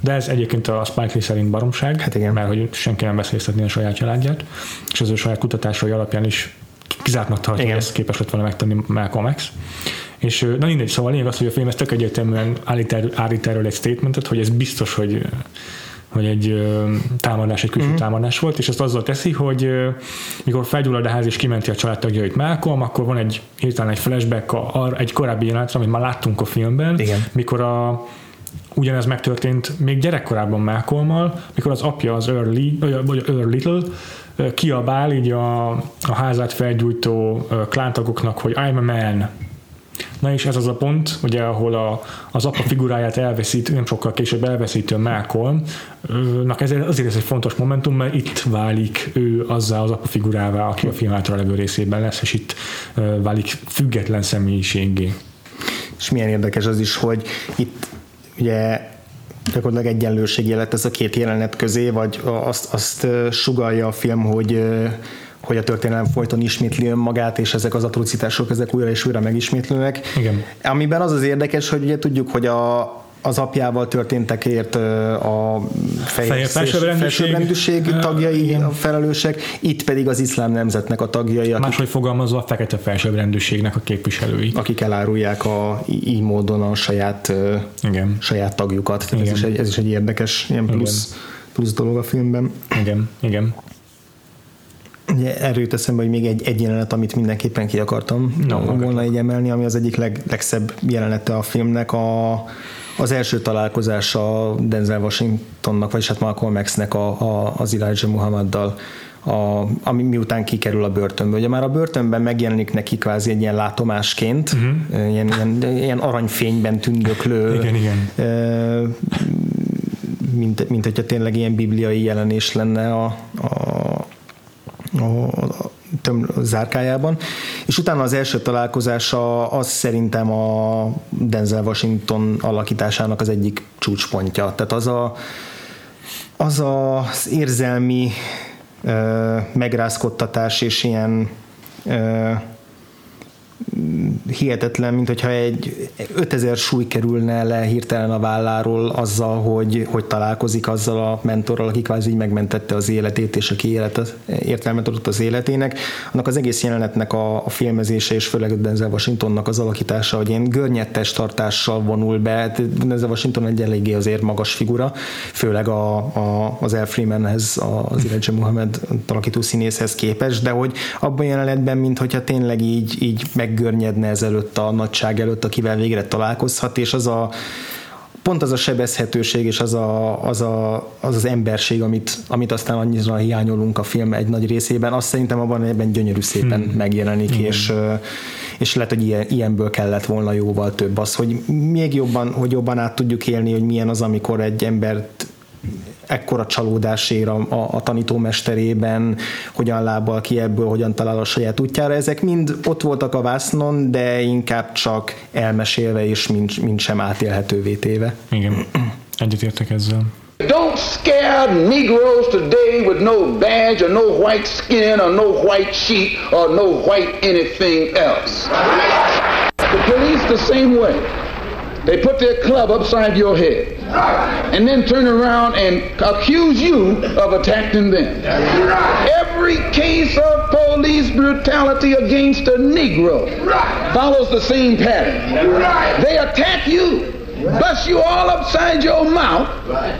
de ez egyébként a Spike Lee szerint baromság, hát igen. mert hogy senki nem veszélyeztetni a saját családját, és az ő saját kutatásai alapján is kizártnak tartja, hogy ezt képes lett volna megtenni Malcolm X. És na mindegy, szóval lényeg az, hogy a film ez tök egyértelműen állít, állít erről egy statementet, hogy ez biztos, hogy hogy egy támadás, egy külső mm-hmm. támadás volt, és ezt azzal teszi, hogy mikor felgyullad a ház és kimenti a családtagjait Malcolm, akkor van egy hirtelen egy flashback a, a, egy korábbi jelenetre, amit már láttunk a filmben, Igen. mikor a ugyanez megtörtént még gyerekkorában Malcolmmal, mikor az apja, az Early, vagy Earl Little, kiabál így a, a házát felgyújtó klántagoknak, hogy I'm a man, Na és ez az a pont, ugye, ahol a, az apa figuráját elveszít, nem sokkal később elveszítő Malcolm, nak ez, azért ez egy fontos momentum, mert itt válik ő azzá az apa figurává, aki a film által levő részében lesz, és itt válik független személyiségé. És milyen érdekes az is, hogy itt ugye gyakorlatilag egyenlőség élet ez a két jelenet közé, vagy azt, azt sugalja a film, hogy hogy a történelem folyton ismétli önmagát, és ezek az atrocitások ezek újra és újra megismétlőnek. Igen. Amiben az az érdekes, hogy ugye tudjuk, hogy a, az apjával történtekért a felsőbbrendűség tagjai igen. a felelősek, itt pedig az iszlám nemzetnek a tagjai. Akik, Máshogy fogalmazva a fekete felsőbbrendűségnek a képviselői. Akik elárulják a, így módon a saját, igen. saját tagjukat. igen. Ez, is egy, ez is egy érdekes ilyen plusz, igen. plusz dolog a filmben. Igen, igen. Jut eszembe, hogy még egy, egy jelenet, amit mindenképpen ki akartam no, volna így emelni, ami az egyik leg, legszebb jelenete a filmnek, a, az első találkozása Denzel Washingtonnak, vagyis hát Malcolm X-nek a, a, az Elijah Muhammaddal, a, ami miután kikerül a börtönből. Ugye már a börtönben megjelenik neki kvázi egy ilyen látomásként, uh-huh. ilyen, ilyen, ilyen aranyfényben tündöklő, igen, igen. mint, mint hogyha tényleg ilyen bibliai jelenés lenne a, a, a, a zárkájában, és utána az első találkozása az szerintem a Denzel Washington alakításának az egyik csúcspontja. Tehát az a, az az érzelmi ö, megrázkodtatás és ilyen ö, hihetetlen, mint hogyha egy 5000 súly kerülne le hirtelen a válláról azzal, hogy, hogy találkozik azzal a mentorral, aki kvázi így megmentette az életét, és aki életet, értelmet adott az életének. Annak az egész jelenetnek a, a filmezése, és főleg Denzel Washingtonnak az alakítása, hogy ilyen görnyettes tartással vonul be. Hát Denzel Washington egy eléggé azért magas figura, főleg a, a, az El Freemanhez, az Elijah Muhammad alakító színészhez képes, de hogy abban jelenetben, mint hogyha tényleg így, így meggörnyedne ezelőtt a nagyság előtt, akivel végre találkozhat, és az a pont az a sebezhetőség és az a, az, a, az, az emberség, amit, amit aztán annyira hiányolunk a film egy nagy részében, azt szerintem abban ebben gyönyörű szépen hmm. megjelenik, hmm. és és lehet, hogy ilyen, ilyenből kellett volna jóval több az, hogy még jobban, hogy jobban át tudjuk élni, hogy milyen az, amikor egy embert ekkora csalódás ér a, a, a tanítómesterében, hogyan lábbal ki ebből, hogyan talál a saját útjára. Ezek mind ott voltak a vásznon, de inkább csak elmesélve és mind, mind sem átélhetővé téve. Igen, egyetértek ezzel. Don't scare Negroes today with no badge or no white skin or no white sheet or no white anything else. The police the same way. They put their club upside your head and then turn around and accuse you of attacking them. Every case of police brutality against a Negro follows the same pattern. They attack you bust you all upside your mouth,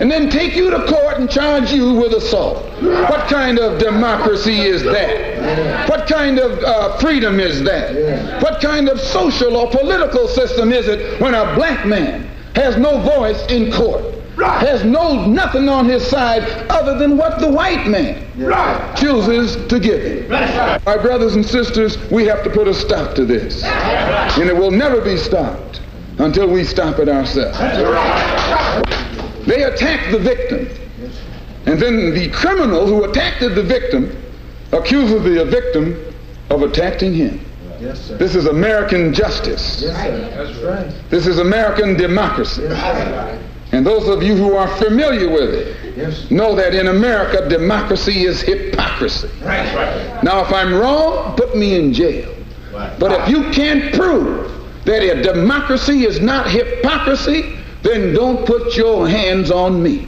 and then take you to court and charge you with assault. What kind of democracy is that? What kind of uh, freedom is that? What kind of social or political system is it when a black man has no voice in court? Has no nothing on his side other than what the white man chooses to give him. My brothers and sisters, we have to put a stop to this. And it will never be stopped until we stop it ourselves. They attack the victim. And then the criminal who attacked the victim accuses the victim of attacking him. Yes, this is American justice. Yes, That's right. This is American democracy. Yes, And those of you who are familiar with it know that in America, democracy is hypocrisy. Right, right. Now, if I'm wrong, put me in jail. Right. But if you can't prove that a democracy is not hypocrisy, then don't put your hands on me.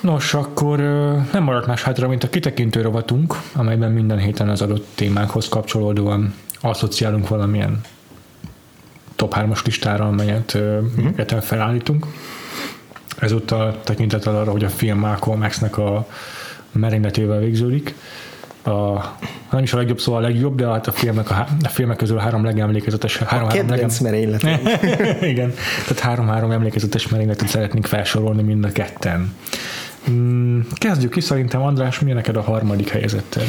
Nos, akkor nem maradt más hátra, mint a kitekintő rovatunk, amelyben minden héten az adott témákhoz kapcsolódóan asszociálunk valamilyen top 3-as listára, amelyet mm-hmm. felállítunk. Ezúttal tekintettel arra, hogy a film Malcolm X-nek a merényletével végződik. A, nem is a legjobb szó a legjobb, de hát a filmek, a, a filmek közül három legemlékezetes. Három, a három legem... Igen, tehát három-három emlékezetes merényletet szeretnénk felsorolni mind a ketten. Mm, kezdjük ki, szerintem András, mi neked a harmadik helyezettel?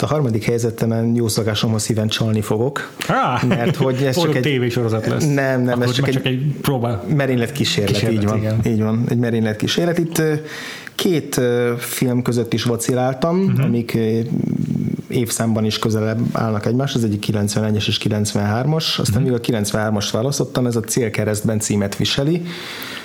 A harmadik helyezettemen jó szokásomhoz szíven csalni fogok. Ah, mert hogy ez csak egy tévésorozat lesz. Nem, nem, ez csak egy, csak egy próbál. merénylet kísérlet, kísérlet így van. Igen. Így van, egy merénylet kísérlet. Itt két film között is vaciláltam, uh-huh. amik évszámban is közelebb állnak egymás, az egyik 91-es és 93-as, aztán uh-huh. míg a 93-as választottam, ez a célkeresztben címet viseli.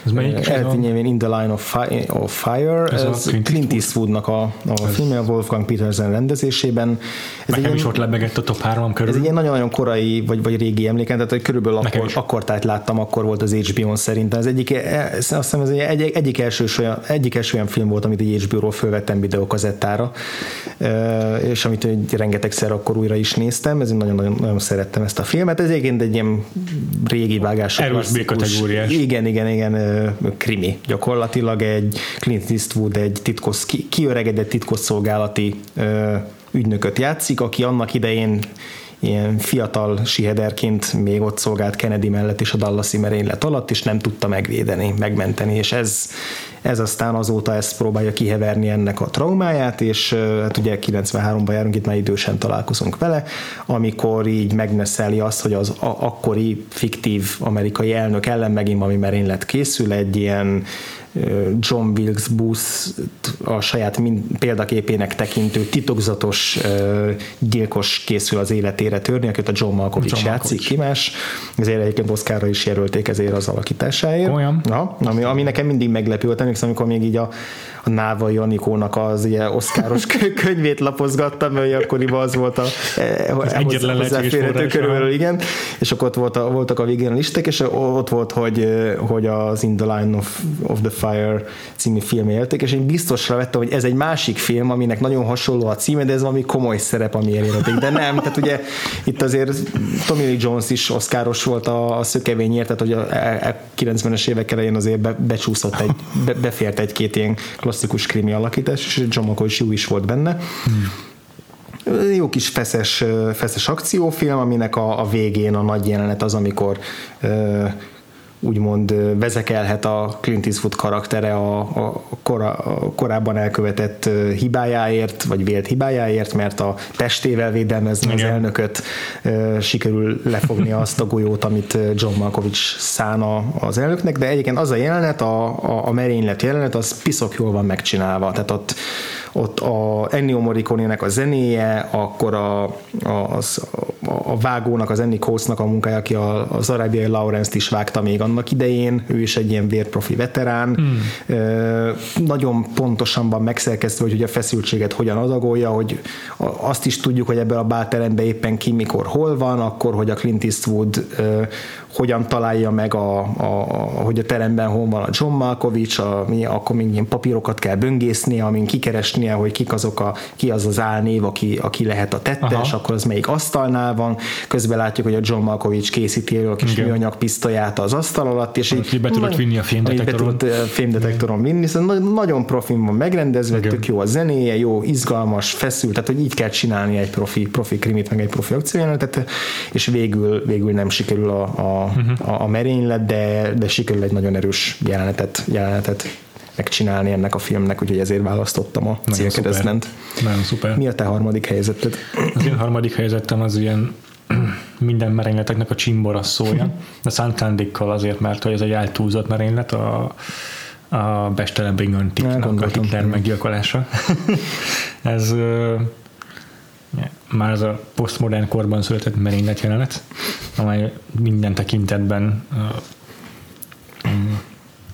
Ez melyik? Eltűnjén In the Line of Fire, of Fire ez, ez a Clint, Eastwoodnak a, a filmje, a Wolfgang Petersen rendezésében. Ez Nekem is ott lebegett a top 3 körül. Ez egy ilyen nagyon-nagyon korai, vagy, vagy régi emléken, tehát hogy körülbelül akkor, akkor tájt láttam, akkor volt az HBO-n szerintem. Ez egyik, e, azt hiszem ez egy, egyik, első olyan, egyik első olyan film volt, amit egy HBO-ról fölvettem videókazettára, és amit rengetegszer akkor újra is néztem, ezért nagyon-nagyon nagyon szerettem ezt a filmet. Ez egyébként egy ilyen régi vágás. Erős B-kategóriás. Igen, igen, igen, krimi. Gyakorlatilag egy Clint Eastwood egy titkos, kiöregedett titkosszolgálati ügynököt játszik, aki annak idején ilyen fiatal sihederként még ott szolgált Kennedy mellett is a Dallasi merénylet alatt, és nem tudta megvédeni, megmenteni, és ez, ez aztán azóta ezt próbálja kiheverni ennek a traumáját, és hát ugye 93-ban járunk, itt már idősen találkozunk vele, amikor így megneszeli azt, hogy az akkori fiktív amerikai elnök ellen megint valami merénylet készül, egy ilyen John Wilkes Booth a saját mind, példaképének tekintő titokzatos gyilkos készül az életére törni, akit a John Malkovich John játszik ki más. Ezért egyébként Oscarra is jelölték ezért az alakításáért. Olyan. Na, ami, ami nekem mindig meglepő volt, emlékszem, amikor még így a, a Náva Janikónak az ugye oszkáros könyvét lapozgattam, mert akkoriban az volt a e, az egyetlen hozzáférhető körülbelül, igen, és akkor ott volt a, voltak a végén a listek, és ott volt, hogy, hogy az In the Line of, of the Fire című film élték, és én biztosra vettem, hogy ez egy másik film, aminek nagyon hasonló a címe, de ez valami komoly szerep, ami elérhetik, de nem, tehát ugye itt azért Tommy Lee Jones is oszkáros volt a, a szökevényért, tehát hogy a, a 90-es évek elején azért be, becsúszott egy, be, befért egy-két ilyen klasszikus krimi alakítás, és John jó is volt benne. Hmm jó kis feszes, feszes akciófilm, aminek a, a végén a nagy jelenet az, amikor úgymond vezekelhet a Clint Eastwood karaktere a, a, kora, a korábban elkövetett hibájáért, vagy vélt hibájáért, mert a testével védelmezni Igen. az elnököt sikerül lefogni azt a golyót, amit John Malkovich szána az elnöknek, de egyébként az a jelenet, a, a, a merénylet jelenet, az piszok jól van megcsinálva, tehát ott ott a Ennio morricone a zenéje, akkor a, a, az, a vágónak, az Enni Coates-nak a munkája, aki a, az arábiai Lawrence-t is vágta még annak idején, ő is egy ilyen vérprofi veterán, hmm. nagyon pontosan van megszerkesztve, hogy, hogy a feszültséget hogyan adagolja, hogy azt is tudjuk, hogy ebben a bálteremben éppen ki, mikor, hol van, akkor, hogy a Clint Eastwood hogyan találja meg, a, a, a, hogy a teremben hol van a John Malkovich, a, mi, akkor még ilyen papírokat kell böngészni, amin kikeresnie, hogy kik azok a, ki az az álnév, aki, aki lehet a tettes, Aha. akkor az melyik asztalnál van. Közben látjuk, hogy a John Malkovich készíti elő a kis Igen. műanyag pisztolyát az asztal alatt, és így be tudod vinni a fémdetektoron. Be fémdetektoron vinni, szóval nagyon profin van megrendezve, Igen. tök jó a zenéje, jó, izgalmas, feszült, tehát hogy így kell csinálni egy profi, profi krimit, meg egy profi akciójelenetet, és végül, végül nem sikerül a, a uh-huh. a, a merénylet, de, de sikerül egy nagyon erős jelenetet, jelenetet megcsinálni ennek a filmnek, úgyhogy ezért választottam a célkeresztment. Nagyon szuper. Mi a te harmadik helyzeted? Az én harmadik helyzetem az ilyen minden merényleteknek a csimbora szója, de szántándikkal azért, mert hogy ez egy eltúlzott merénylet, a, a Bestelen Bingontiknak a Hitler meggyilkolása. ez már az a posztmodern korban született merénylet jelenet, amely minden tekintetben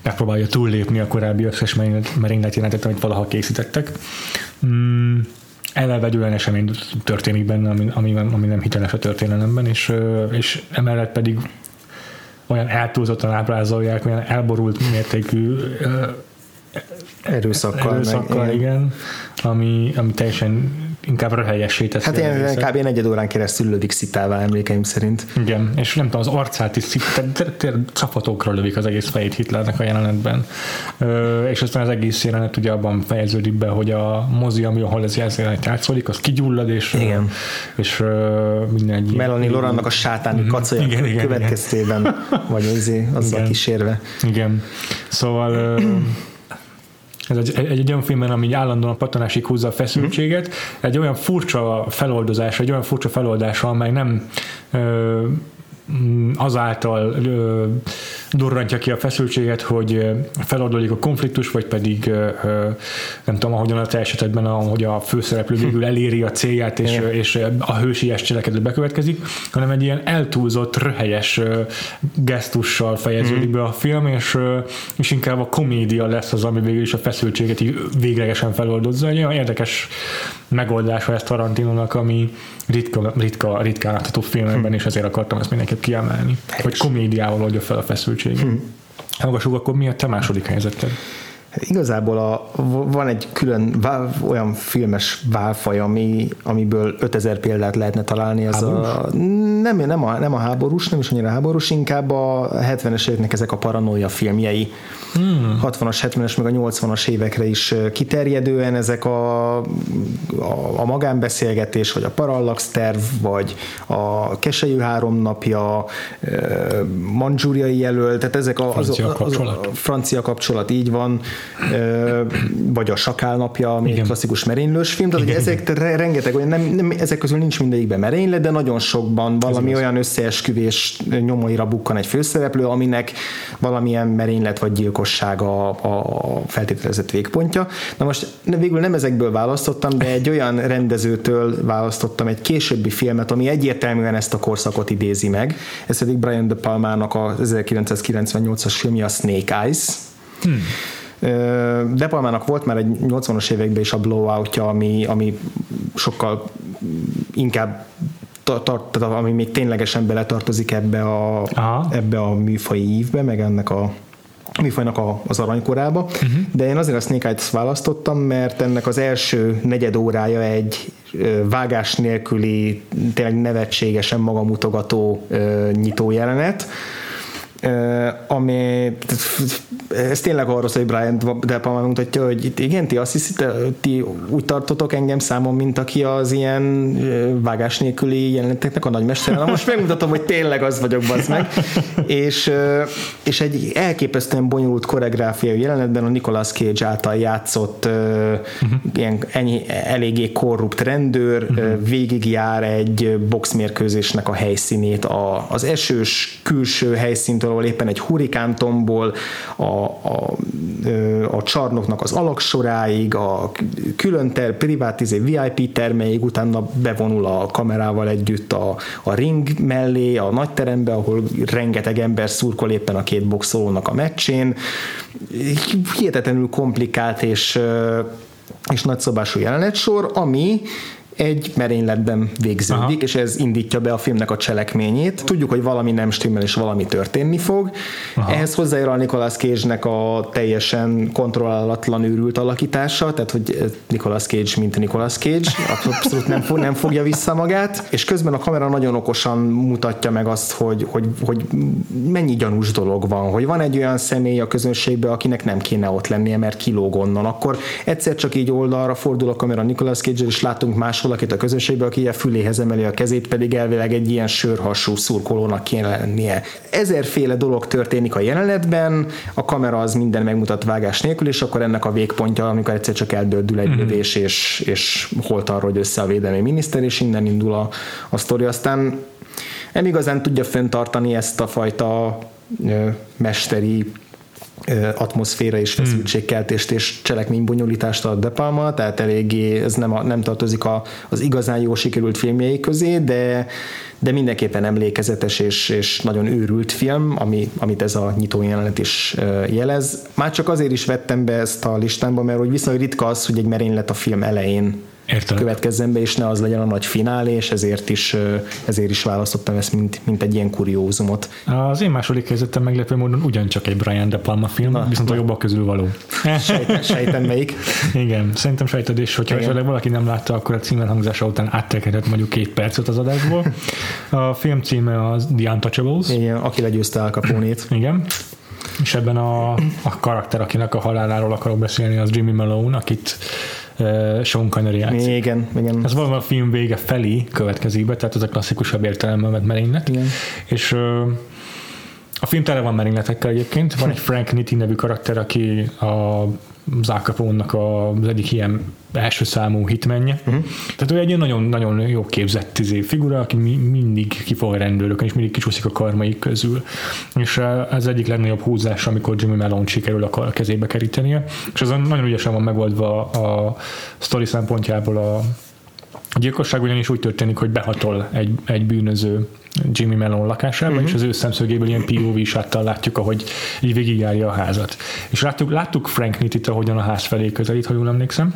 megpróbálja túllépni a korábbi összes merénylet jelentet, amit valaha készítettek. Mm, eleve esemény történik benne, ami, ami, ami nem hiteles a történelemben, és, és emellett pedig olyan eltúlzottan ábrázolják, olyan elborult mértékű erőszakkal, erőszakkal meg, igen, ami, ami teljesen inkább röhelyessé teszi. Hát ilyen kb. negyed órán keresztül lövik szitává emlékeim szerint. Igen, és nem tudom, az arcát is csapatokra lövik az egész fejét Hitlernek a jelenetben. Ö, és aztán az egész jelenet ugye abban fejeződik be, hogy a mozi, ami ahol ez jelenet játszódik, az kigyullad, és, igen. és minden egy Melanie Lorannak a sátáni mm-hmm. kacaja igen, igen, következtében, igen. vagy azért azzal igen. kísérve. Igen. Szóval ez egy, egy, egy olyan filmben, ami állandóan a patanásig húzza a feszültséget, mm-hmm. egy olyan furcsa feloldozás, egy olyan furcsa feloldása, amely nem ö, azáltal ö, durrantja ki a feszültséget, hogy feloldódik a konfliktus, vagy pedig nem tudom, ahogyan a te esetedben, ahogy a főszereplő végül eléri a célját, és, és a hősies cselekedet bekövetkezik, hanem egy ilyen eltúlzott, röhelyes gesztussal fejeződik be a film, és, és inkább a komédia lesz az, ami végül is a feszültséget így véglegesen feloldozza. Egy olyan érdekes megoldása ezt Tarantinónak, ami ritka, ritka, ritkán látható filmekben, hm. és ezért akartam ezt mindenképp kiemelni, hogy komédiával oldja fel a feszültséget. Hm. Hallgassuk, akkor mi a te második helyzeted? Igazából a, van egy külön olyan filmes válfaj, ami, amiből 5000 példát lehetne találni. Ez a, nem, nem, a, nem a háborús, nem is annyira háborús, inkább a 70-es éveknek ezek a paranoia filmjei. Hmm. 60-as, 70-es, meg a 80-as évekre is kiterjedően ezek a, a, a magánbeszélgetés, vagy a parallax terv, vagy a keselyű három napja, mandzsúriai jelölt, tehát ezek a, az, francia, az, kapcsolat. a francia kapcsolat, így van, vagy a Sakál napja, ami egy klasszikus merénylős film, tehát igen, ezek igen. rengeteg olyan, nem, nem, ezek közül nincs mindegyikben merénylet, de nagyon sokban valami Ez olyan összeesküvés nyomaira bukkan egy főszereplő, aminek valamilyen merénylet vagy gyilkosság a, a feltételezett végpontja. Na most végül nem ezekből választottam, de egy olyan rendezőtől választottam egy későbbi filmet, ami egyértelműen ezt a korszakot idézi meg. Ez pedig Brian De Palmának a 1998-as filmje a Snake Eyes. Hmm de Palmának volt már egy 80-as években is a blowoutja, ami, ami sokkal inkább tart, ami még ténylegesen beletartozik ebbe a, ebbe a műfai ívbe, meg ennek a műfajnak a, az aranykorába, uh-huh. de én azért a Snake Eyes választottam, mert ennek az első negyed órája egy vágás nélküli, tényleg nevetségesen magamutogató nyitó jelenet, ami ez tényleg arról szól, hogy Brian De Palma mutatja, hogy itt igen, ti azt hiszitek, ti úgy tartotok engem számon, mint aki az ilyen vágás nélküli jeleneteknek a nagymester. Na most megmutatom, hogy tényleg az vagyok, bazd meg. és, és egy elképesztően bonyolult koreográfiai jelenetben a Nicolas Cage által játszott uh-huh. ilyen ennyi, eléggé korrupt rendőr uh-huh. végigjár egy boxmérkőzésnek a helyszínét, a, az esős külső helyszíntől ahol éppen egy hurikántomból a, a, a csarnoknak az alaksoráig, a külön ter, privát izé, VIP termeig, utána bevonul a kamerával együtt a, a ring mellé, a nagyterembe, ahol rengeteg ember szurkol éppen a két boxolónak a meccsén. Hihetetlenül komplikált és és nagyszabású jelenetsor, ami egy merényletben végződik, Aha. és ez indítja be a filmnek a cselekményét. Tudjuk, hogy valami nem stimmel, és valami történni fog. Aha. Ehhez hozzájár a Nicolas Cage-nek a teljesen kontrollálatlan őrült alakítása, tehát hogy Nicolas Cage, mint Nicolas Cage, abszolút nem, fog, nem fogja vissza magát, és közben a kamera nagyon okosan mutatja meg azt, hogy, hogy, hogy mennyi gyanús dolog van, hogy van egy olyan személy a közönségben, akinek nem kéne ott lennie, mert kilóg onnan, akkor egyszer csak így oldalra fordul a kamera Nicolas Cage-el, és látunk más valakit a közönségbe, aki a füléhez emeli a kezét, pedig elvileg egy ilyen sörhasú szurkolónak kéne lennie. Ezerféle dolog történik a jelenetben, a kamera az minden megmutat vágás nélkül, és akkor ennek a végpontja, amikor egyszer csak eldördül egy mhm. lövés, és, és holt arra, hogy össze a védelmi miniszter, és innen indul a, a sztori. Aztán nem igazán tudja fenntartani ezt a fajta ö, mesteri atmoszféra és feszültségkeltést és cselekménybonyolítást ad De Palma, tehát eléggé ez nem, a, nem tartozik a, az igazán jó sikerült filmjei közé, de, de mindenképpen emlékezetes és, és nagyon őrült film, ami, amit ez a nyitó jelenet is jelez. Már csak azért is vettem be ezt a listámba, mert hogy viszonylag ritka az, hogy egy merénylet a film elején Értelek. következzen be, és ne az legyen a nagy finálé, és ezért is, ezért is választottam ezt, mint, mint egy ilyen kuriózumot. Az én második helyzetem meglepő módon ugyancsak egy Brian De Palma film, Na, viszont a jobbak közül való. Sejtem, sejtem melyik. Igen, szerintem sejted, és hogyha esetleg valaki nem látta, akkor a címen hangzása után áttekedett mondjuk két percet az adásból. A film címe az The Untouchables. Igen, aki legyőzte Al Capone-t. Igen. És ebben a, a karakter, akinek a haláláról akarok beszélni, az Jimmy Malone, akit uh, Sean Connery játszik. Igen, igen. Ez valami a film vége felé következik be, tehát ez a klasszikusabb értelemben vett merénylet. Igen. És uh, a film tele van merényletekkel egyébként. Van egy Frank Nitti nevű karakter, aki a Zákapónnak az egyik ilyen első számú hitmenje. Uh-huh. Tehát ő egy nagyon-nagyon jó képzett izé, figura, aki mi, mindig kifog a rendőrökön, és mindig kicsúszik a karmaik közül. És ez egyik legnagyobb húzás, amikor Jimmy Malone sikerül a kezébe kerítenie. És ez nagyon ügyesen van megoldva a sztori szempontjából a, a gyilkosság ugyanis úgy történik, hogy behatol egy, egy bűnöző Jimmy Mellon lakásába, uh-huh. és az ő szemszögéből ilyen POV sáttal látjuk, ahogy így végigjárja a házat. És láttuk, láttuk Frank Nittit, ahogyan a ház felé közelít, ha jól emlékszem.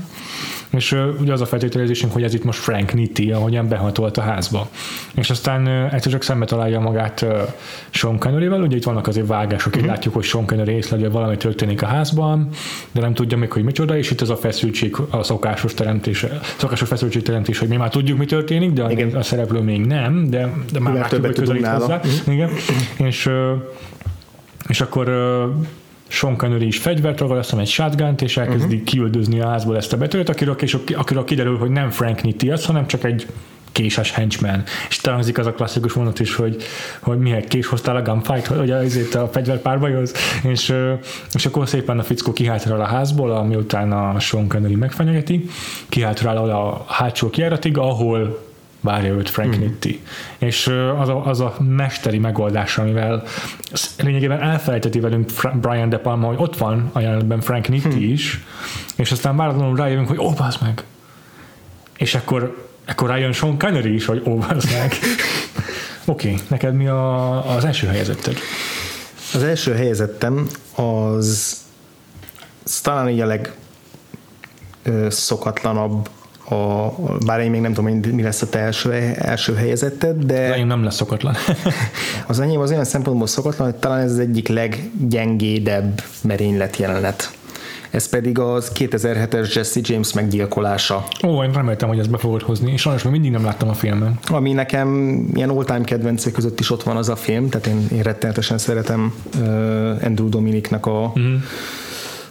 És uh, ugye az a feltételezésünk, hogy ez itt most Frank Nitti, ahogyan behatolt a házba. És aztán uh, egyszer csak szembe találja magát uh, Sean Connery-vel, ugye itt vannak azért vágások, uh-huh. látjuk, hogy Sean Connery észleli, hogy valami történik a házban, de nem tudja még, hogy micsoda, és itt ez a feszültség, a szokásos teremtése, szokásos feszültség teremtés, hogy mi már tudjuk, mi történik, de Igen. a szereplő még nem, de, de már látjuk, hogy közelít hozzá. Uh-huh. Igen. És, és akkor Sean Connery is fegyvert ragad, azt egy shotgun és elkezdi uh-huh. kiüldözni a házból ezt a betörőt, akiről, és akiről kiderül, hogy nem Frank Nitti az, hanem csak egy késes henchman. És talán az a klasszikus mondat is, hogy, hogy mihez kés hoztál a gunfight, hogy azért a fegyverpárbajoz, és, és akkor szépen a fickó kihátrál a házból, ami utána a Sean Connery megfenyegeti, kihátrál a hátsó kiáratig, ahol várja őt Frank mm. Nitti. És az a, az a mesteri megoldás, amivel lényegében elfelejteti velünk Brian De Palma, hogy ott van a jelenetben Frank Nitti mm. is, és aztán váratlanul rájövünk, hogy ó, oh, meg! És akkor, akkor rájön Sean Connery is, hogy ó, oh, meg! Oké, okay, neked mi a, az első helyezetted? Az első helyezettem az, talán így a legszokatlanabb a, bár én még nem tudom, mi lesz a te első, első helyezetted, de... Az nem lesz szokatlan. az enyém az olyan szempontból szokatlan, hogy talán ez az egyik leggyengédebb merénylet jelenet. Ez pedig az 2007-es Jesse James meggyilkolása. Ó, én reméltem, hogy ezt be fogod hozni, és sajnos még mindig nem láttam a filmen. Ami nekem ilyen all-time kedvencek között is ott van az a film, tehát én, én rettenetesen szeretem uh, Andrew Dominiknak a mm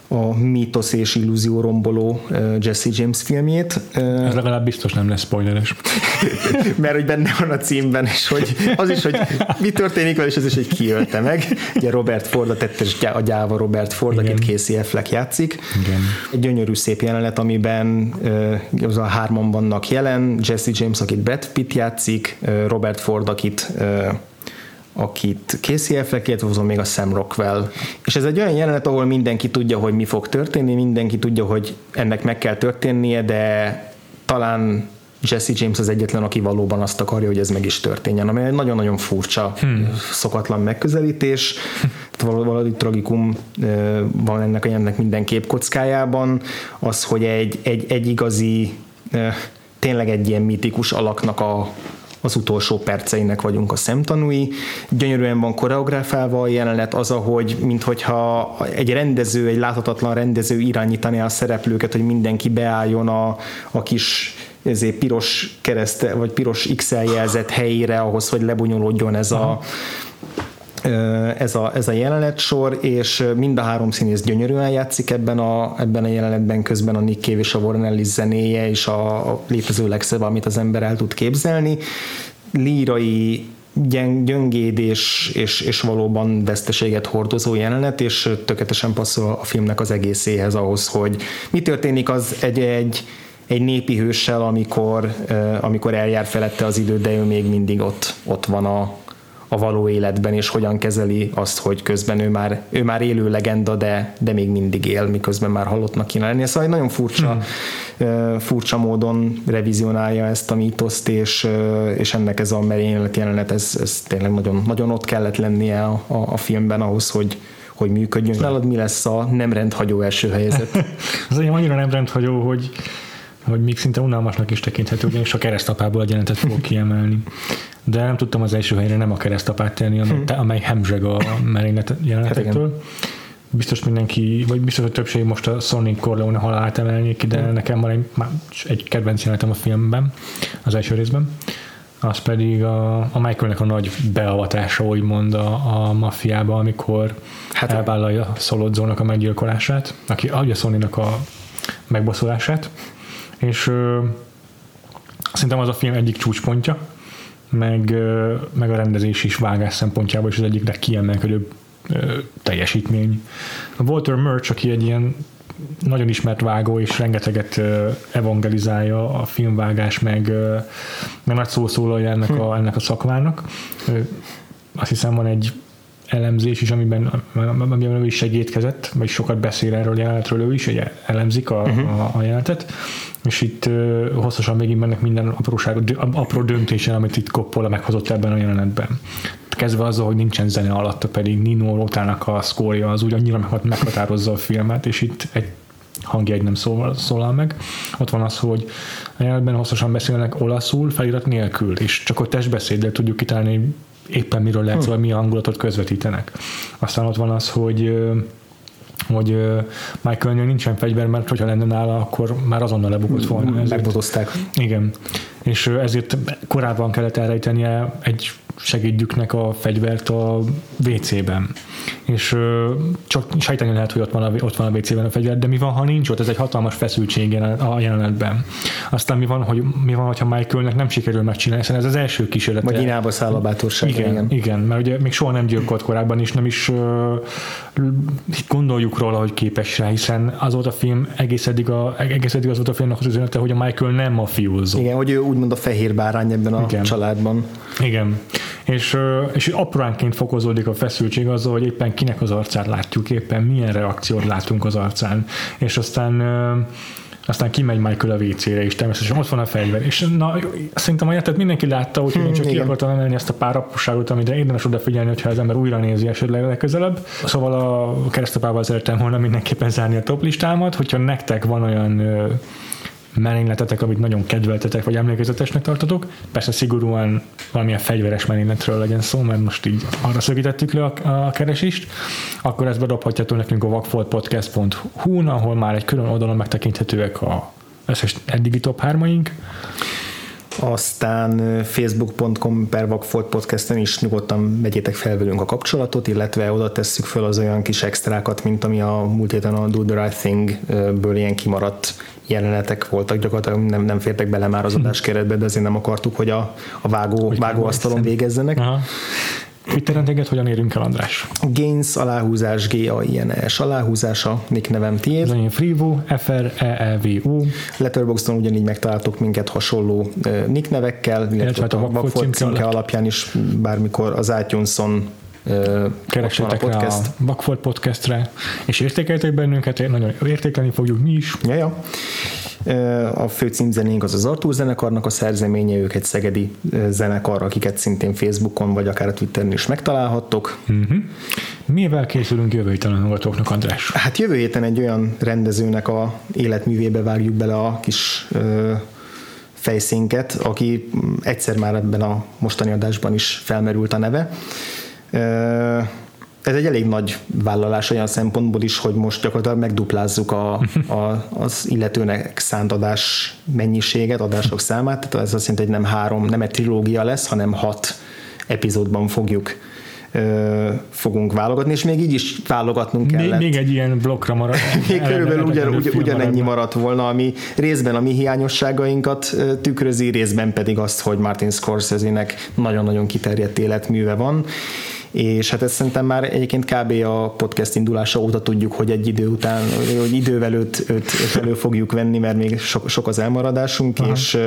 a mítosz és illúzió romboló Jesse James filmjét. Ez legalább biztos nem lesz spoileres. Mert hogy benne van a címben, és hogy az is, hogy mi történik vele, és az is, hogy kiölte meg. Ugye Robert Ford, a tettes a gyáva Robert Ford, Igen. akit Casey Affleck játszik. Igen. Egy gyönyörű szép jelenet, amiben az a hárman vannak jelen, Jesse James, akit Brad Pitt játszik, Robert Ford, akit akit Casey Affleck, illetve hozom még a Sam Rockwell. És ez egy olyan jelenet, ahol mindenki tudja, hogy mi fog történni, mindenki tudja, hogy ennek meg kell történnie, de talán Jesse James az egyetlen, aki valóban azt akarja, hogy ez meg is történjen, ami egy nagyon-nagyon furcsa, hmm. szokatlan megközelítés. Valami tragikum van ennek a jelennek minden képkockájában, az, hogy egy, egy, egy igazi tényleg egy ilyen mitikus alaknak a, az utolsó perceinek vagyunk a szemtanúi. Gyönyörűen van koreográfálva a jelenet, az, ahogy minthogyha egy rendező, egy láthatatlan rendező irányítaná a szereplőket, hogy mindenki beálljon a, a kis ezért piros kereszt, vagy piros XL jelzett helyére ahhoz, hogy lebonyolódjon ez a, ez a, ez a jelenetsor, és mind a három színész gyönyörűen játszik ebben a, ebben a jelenetben, közben a Nick Cave és a Warren Ellis zenéje, és a, a létező legszebb, amit az ember el tud képzelni. Lírai gyeng, gyöngéd és, és, és valóban veszteséget hordozó jelenet, és tökéletesen passzol a filmnek az egészéhez ahhoz, hogy mi történik az egy, egy, egy népi hőssel, amikor, amikor eljár felette az idő, de ő még mindig ott, ott van a, a való életben, és hogyan kezeli azt, hogy közben ő már, ő már élő legenda, de, de még mindig él, miközben már halottnak kéne lennie. Szóval egy nagyon furcsa, hmm. furcsa módon revizionálja ezt a mítoszt, és, és ennek ez a merénylet jelenet, ez, ez tényleg nagyon, nagyon ott kellett lennie a, a, a filmben ahhoz, hogy, hogy működjön. Nálad mi lesz a nem rendhagyó első helyzet? az egy annyira nem rendhagyó, hogy hogy még szinte unalmasnak is tekinthető, ugyanis a keresztapából a jelenetet fogok kiemelni. De nem tudtam az első helyre nem a keresztapát tenni, amely, hm. amely hemzseg a merénylet jelenetektől. Hát biztos mindenki, vagy biztos a többség most a Sonny Corleone halált emelnék ki, de hmm. nekem van egy, egy kedvenc jelenetem a filmben, az első részben. Az pedig a, a Michaelnek a nagy beavatása, úgymond a, a maffiába, amikor hát, elvállalja Szolodzónak a meggyilkolását, aki adja sony a megbosszulását, és ö, szerintem az a film egyik csúcspontja, meg, meg a rendezés is vágás szempontjából is az egyik legkiemelkedőbb teljesítmény. A Walter Murch, aki egy ilyen nagyon ismert vágó, és rengeteget evangelizálja a filmvágás, meg, meg nagy szószólója ennek a, ennek a szakmának. Azt hiszem van egy elemzés is, amiben, amiben ő is segítkezett, vagy sokat beszél erről a jelenetről, ő is, hogy elemzik a, uh-huh. a, a jelenetet, és itt hosszasan megint mennek minden apróság, apró döntésen, amit itt Coppola meghozott ebben a jelenetben. Kezdve azzal, hogy nincsen zene alatta, pedig Nino Rotának a szkórja az úgy annyira meghatározza a filmet, és itt egy hangjegy nem szól, szólal meg. Ott van az, hogy a jelenetben hosszasan beszélnek olaszul, felirat nélkül, és csak a testbeszéddel tudjuk kitálni éppen miről lehet, hmm. mi hangulatot közvetítenek. Aztán ott van az, hogy hogy Michaelnél nincsen fegyver, mert hogyha lenne nála, akkor már azonnal lebukott volna. Megbotozták. Igen. És ezért korábban kellett elrejtenie egy segítjüknek a fegyvert a WC-ben. És csak sejteni lehet, hogy ott van a, ott van a WC-ben a fegyver, de mi van, ha nincs ott? Ez egy hatalmas feszültség a jelenetben. Aztán mi van, hogy mi van, hogyha Michaelnek nem sikerül megcsinálni, hiszen ez az első kísérlet. Vagy inába száll a bátorság. Igen, igen, igen, mert ugye még soha nem gyilkolt korábban, és nem is uh, gondoljuk róla, hogy képes rá, hiszen az volt a film, egész eddig, a, egész eddig az volt a filmnek az üzenete, hogy a Michael nem a fiúzó. Igen, hogy ő úgymond a fehér bárány ebben a igen. családban. Igen és, és apránként fokozódik a feszültség azzal, hogy éppen kinek az arcát látjuk, éppen milyen reakciót látunk az arcán, és aztán aztán kimegy Michael a WC-re, és természetesen ott van a fegyver. És na, szerintem a játet mindenki látta, úgyhogy hmm, én csak igen. ki akartam emelni ezt a pár apróságot, amire érdemes odafigyelni, hogyha az ember újra nézi esetleg legközelebb. Szóval a keresztapával szerettem volna mindenképpen zárni a top listámat, hogyha nektek van olyan merényletetek, amit nagyon kedveltetek, vagy emlékezetesnek tartotok. Persze szigorúan valamilyen fegyveres merényletről legyen szó, mert most így arra szögítettük le a, a keresést, akkor ezt bedobhatjátok nekünk a vakfoltpodcast.hu-n, ahol már egy külön oldalon megtekinthetőek a összes eddigi top 3 aztán facebook.com per Vagfolt podcasten is nyugodtan vegyétek fel velünk a kapcsolatot, illetve oda tesszük fel az olyan kis extrákat, mint ami a múlt héten a Do the Right Thing-ből ilyen kimaradt jelenetek voltak, gyakorlatilag nem, nem fértek bele már az adás keretbe, de azért nem akartuk, hogy a, a vágó, vágóasztalon végezzenek. Aha. Twitteren téged hogyan érünk el, András? Gains aláhúzás, g a i n s aláhúzása, nick nevem tiéd. Ez enyém Freevo, f r e e v u Letterboxdon ugyanígy megtaláltok minket hasonló nick nevekkel, illetve hát a Vagfolt címke alapján is bármikor az iTunes-on keressetek a podcast. a Vagfolt podcastre, és értékeltek bennünket, nagyon értékelni fogjuk mi is. Ja, ja. A fő címzenénk az az Artúr zenekarnak a szerzeménye, ők egy szegedi zenekar, akiket szintén Facebookon vagy akár a Twitteren is megtalálhattok. Uh-huh. Mivel készülünk jövő héten a hallgatóknak, András? Hát jövő héten egy olyan rendezőnek a életművébe vágjuk bele a kis ö, fejszénket, aki egyszer már ebben a mostani adásban is felmerült a neve. Ez egy elég nagy vállalás olyan szempontból is, hogy most gyakorlatilag megduplázzuk a, a, az illetőnek szánt adás mennyiséget, adások számát, tehát ez azt jelenti, hogy nem három, nem egy trilógia lesz, hanem hat epizódban fogjuk ö, fogunk válogatni, és még így is válogatnunk kell. Még, még egy ilyen blokkra maradt. még körülbelül ugyan, ugy, ugyanennyi maradt volna, ami részben a mi hiányosságainkat tükrözi, részben pedig azt, hogy Martin Scorsese-nek nagyon-nagyon kiterjedt életműve van, és hát ezt szerintem már egyébként kb. a podcast indulása óta tudjuk, hogy egy idő után, hogy idővel őt, őt, őt elő fogjuk venni, mert még sok, sok az elmaradásunk, Aha. és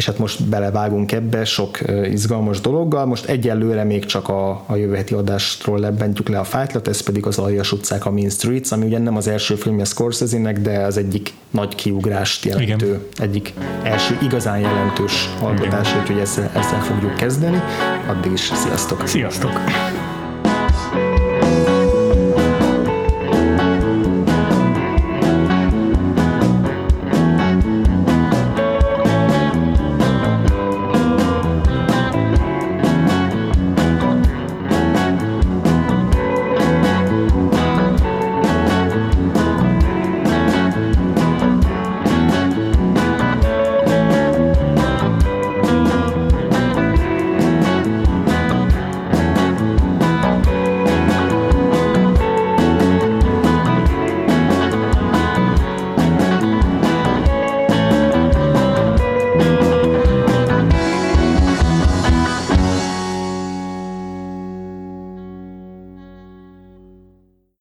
és hát most belevágunk ebbe sok izgalmas dologgal. Most egyelőre még csak a, a jövő heti adástról lebbentjük le a fájtlat, ez pedig az Aljas utcák, a Mean Streets, ami ugye nem az első filmje Scorsese-nek, de az egyik nagy kiugrást jelentő, Igen. egyik első igazán jelentős alkotás, úgyhogy ezzel, ezzel fogjuk kezdeni. Addig is sziasztok! Sziasztok! Bye.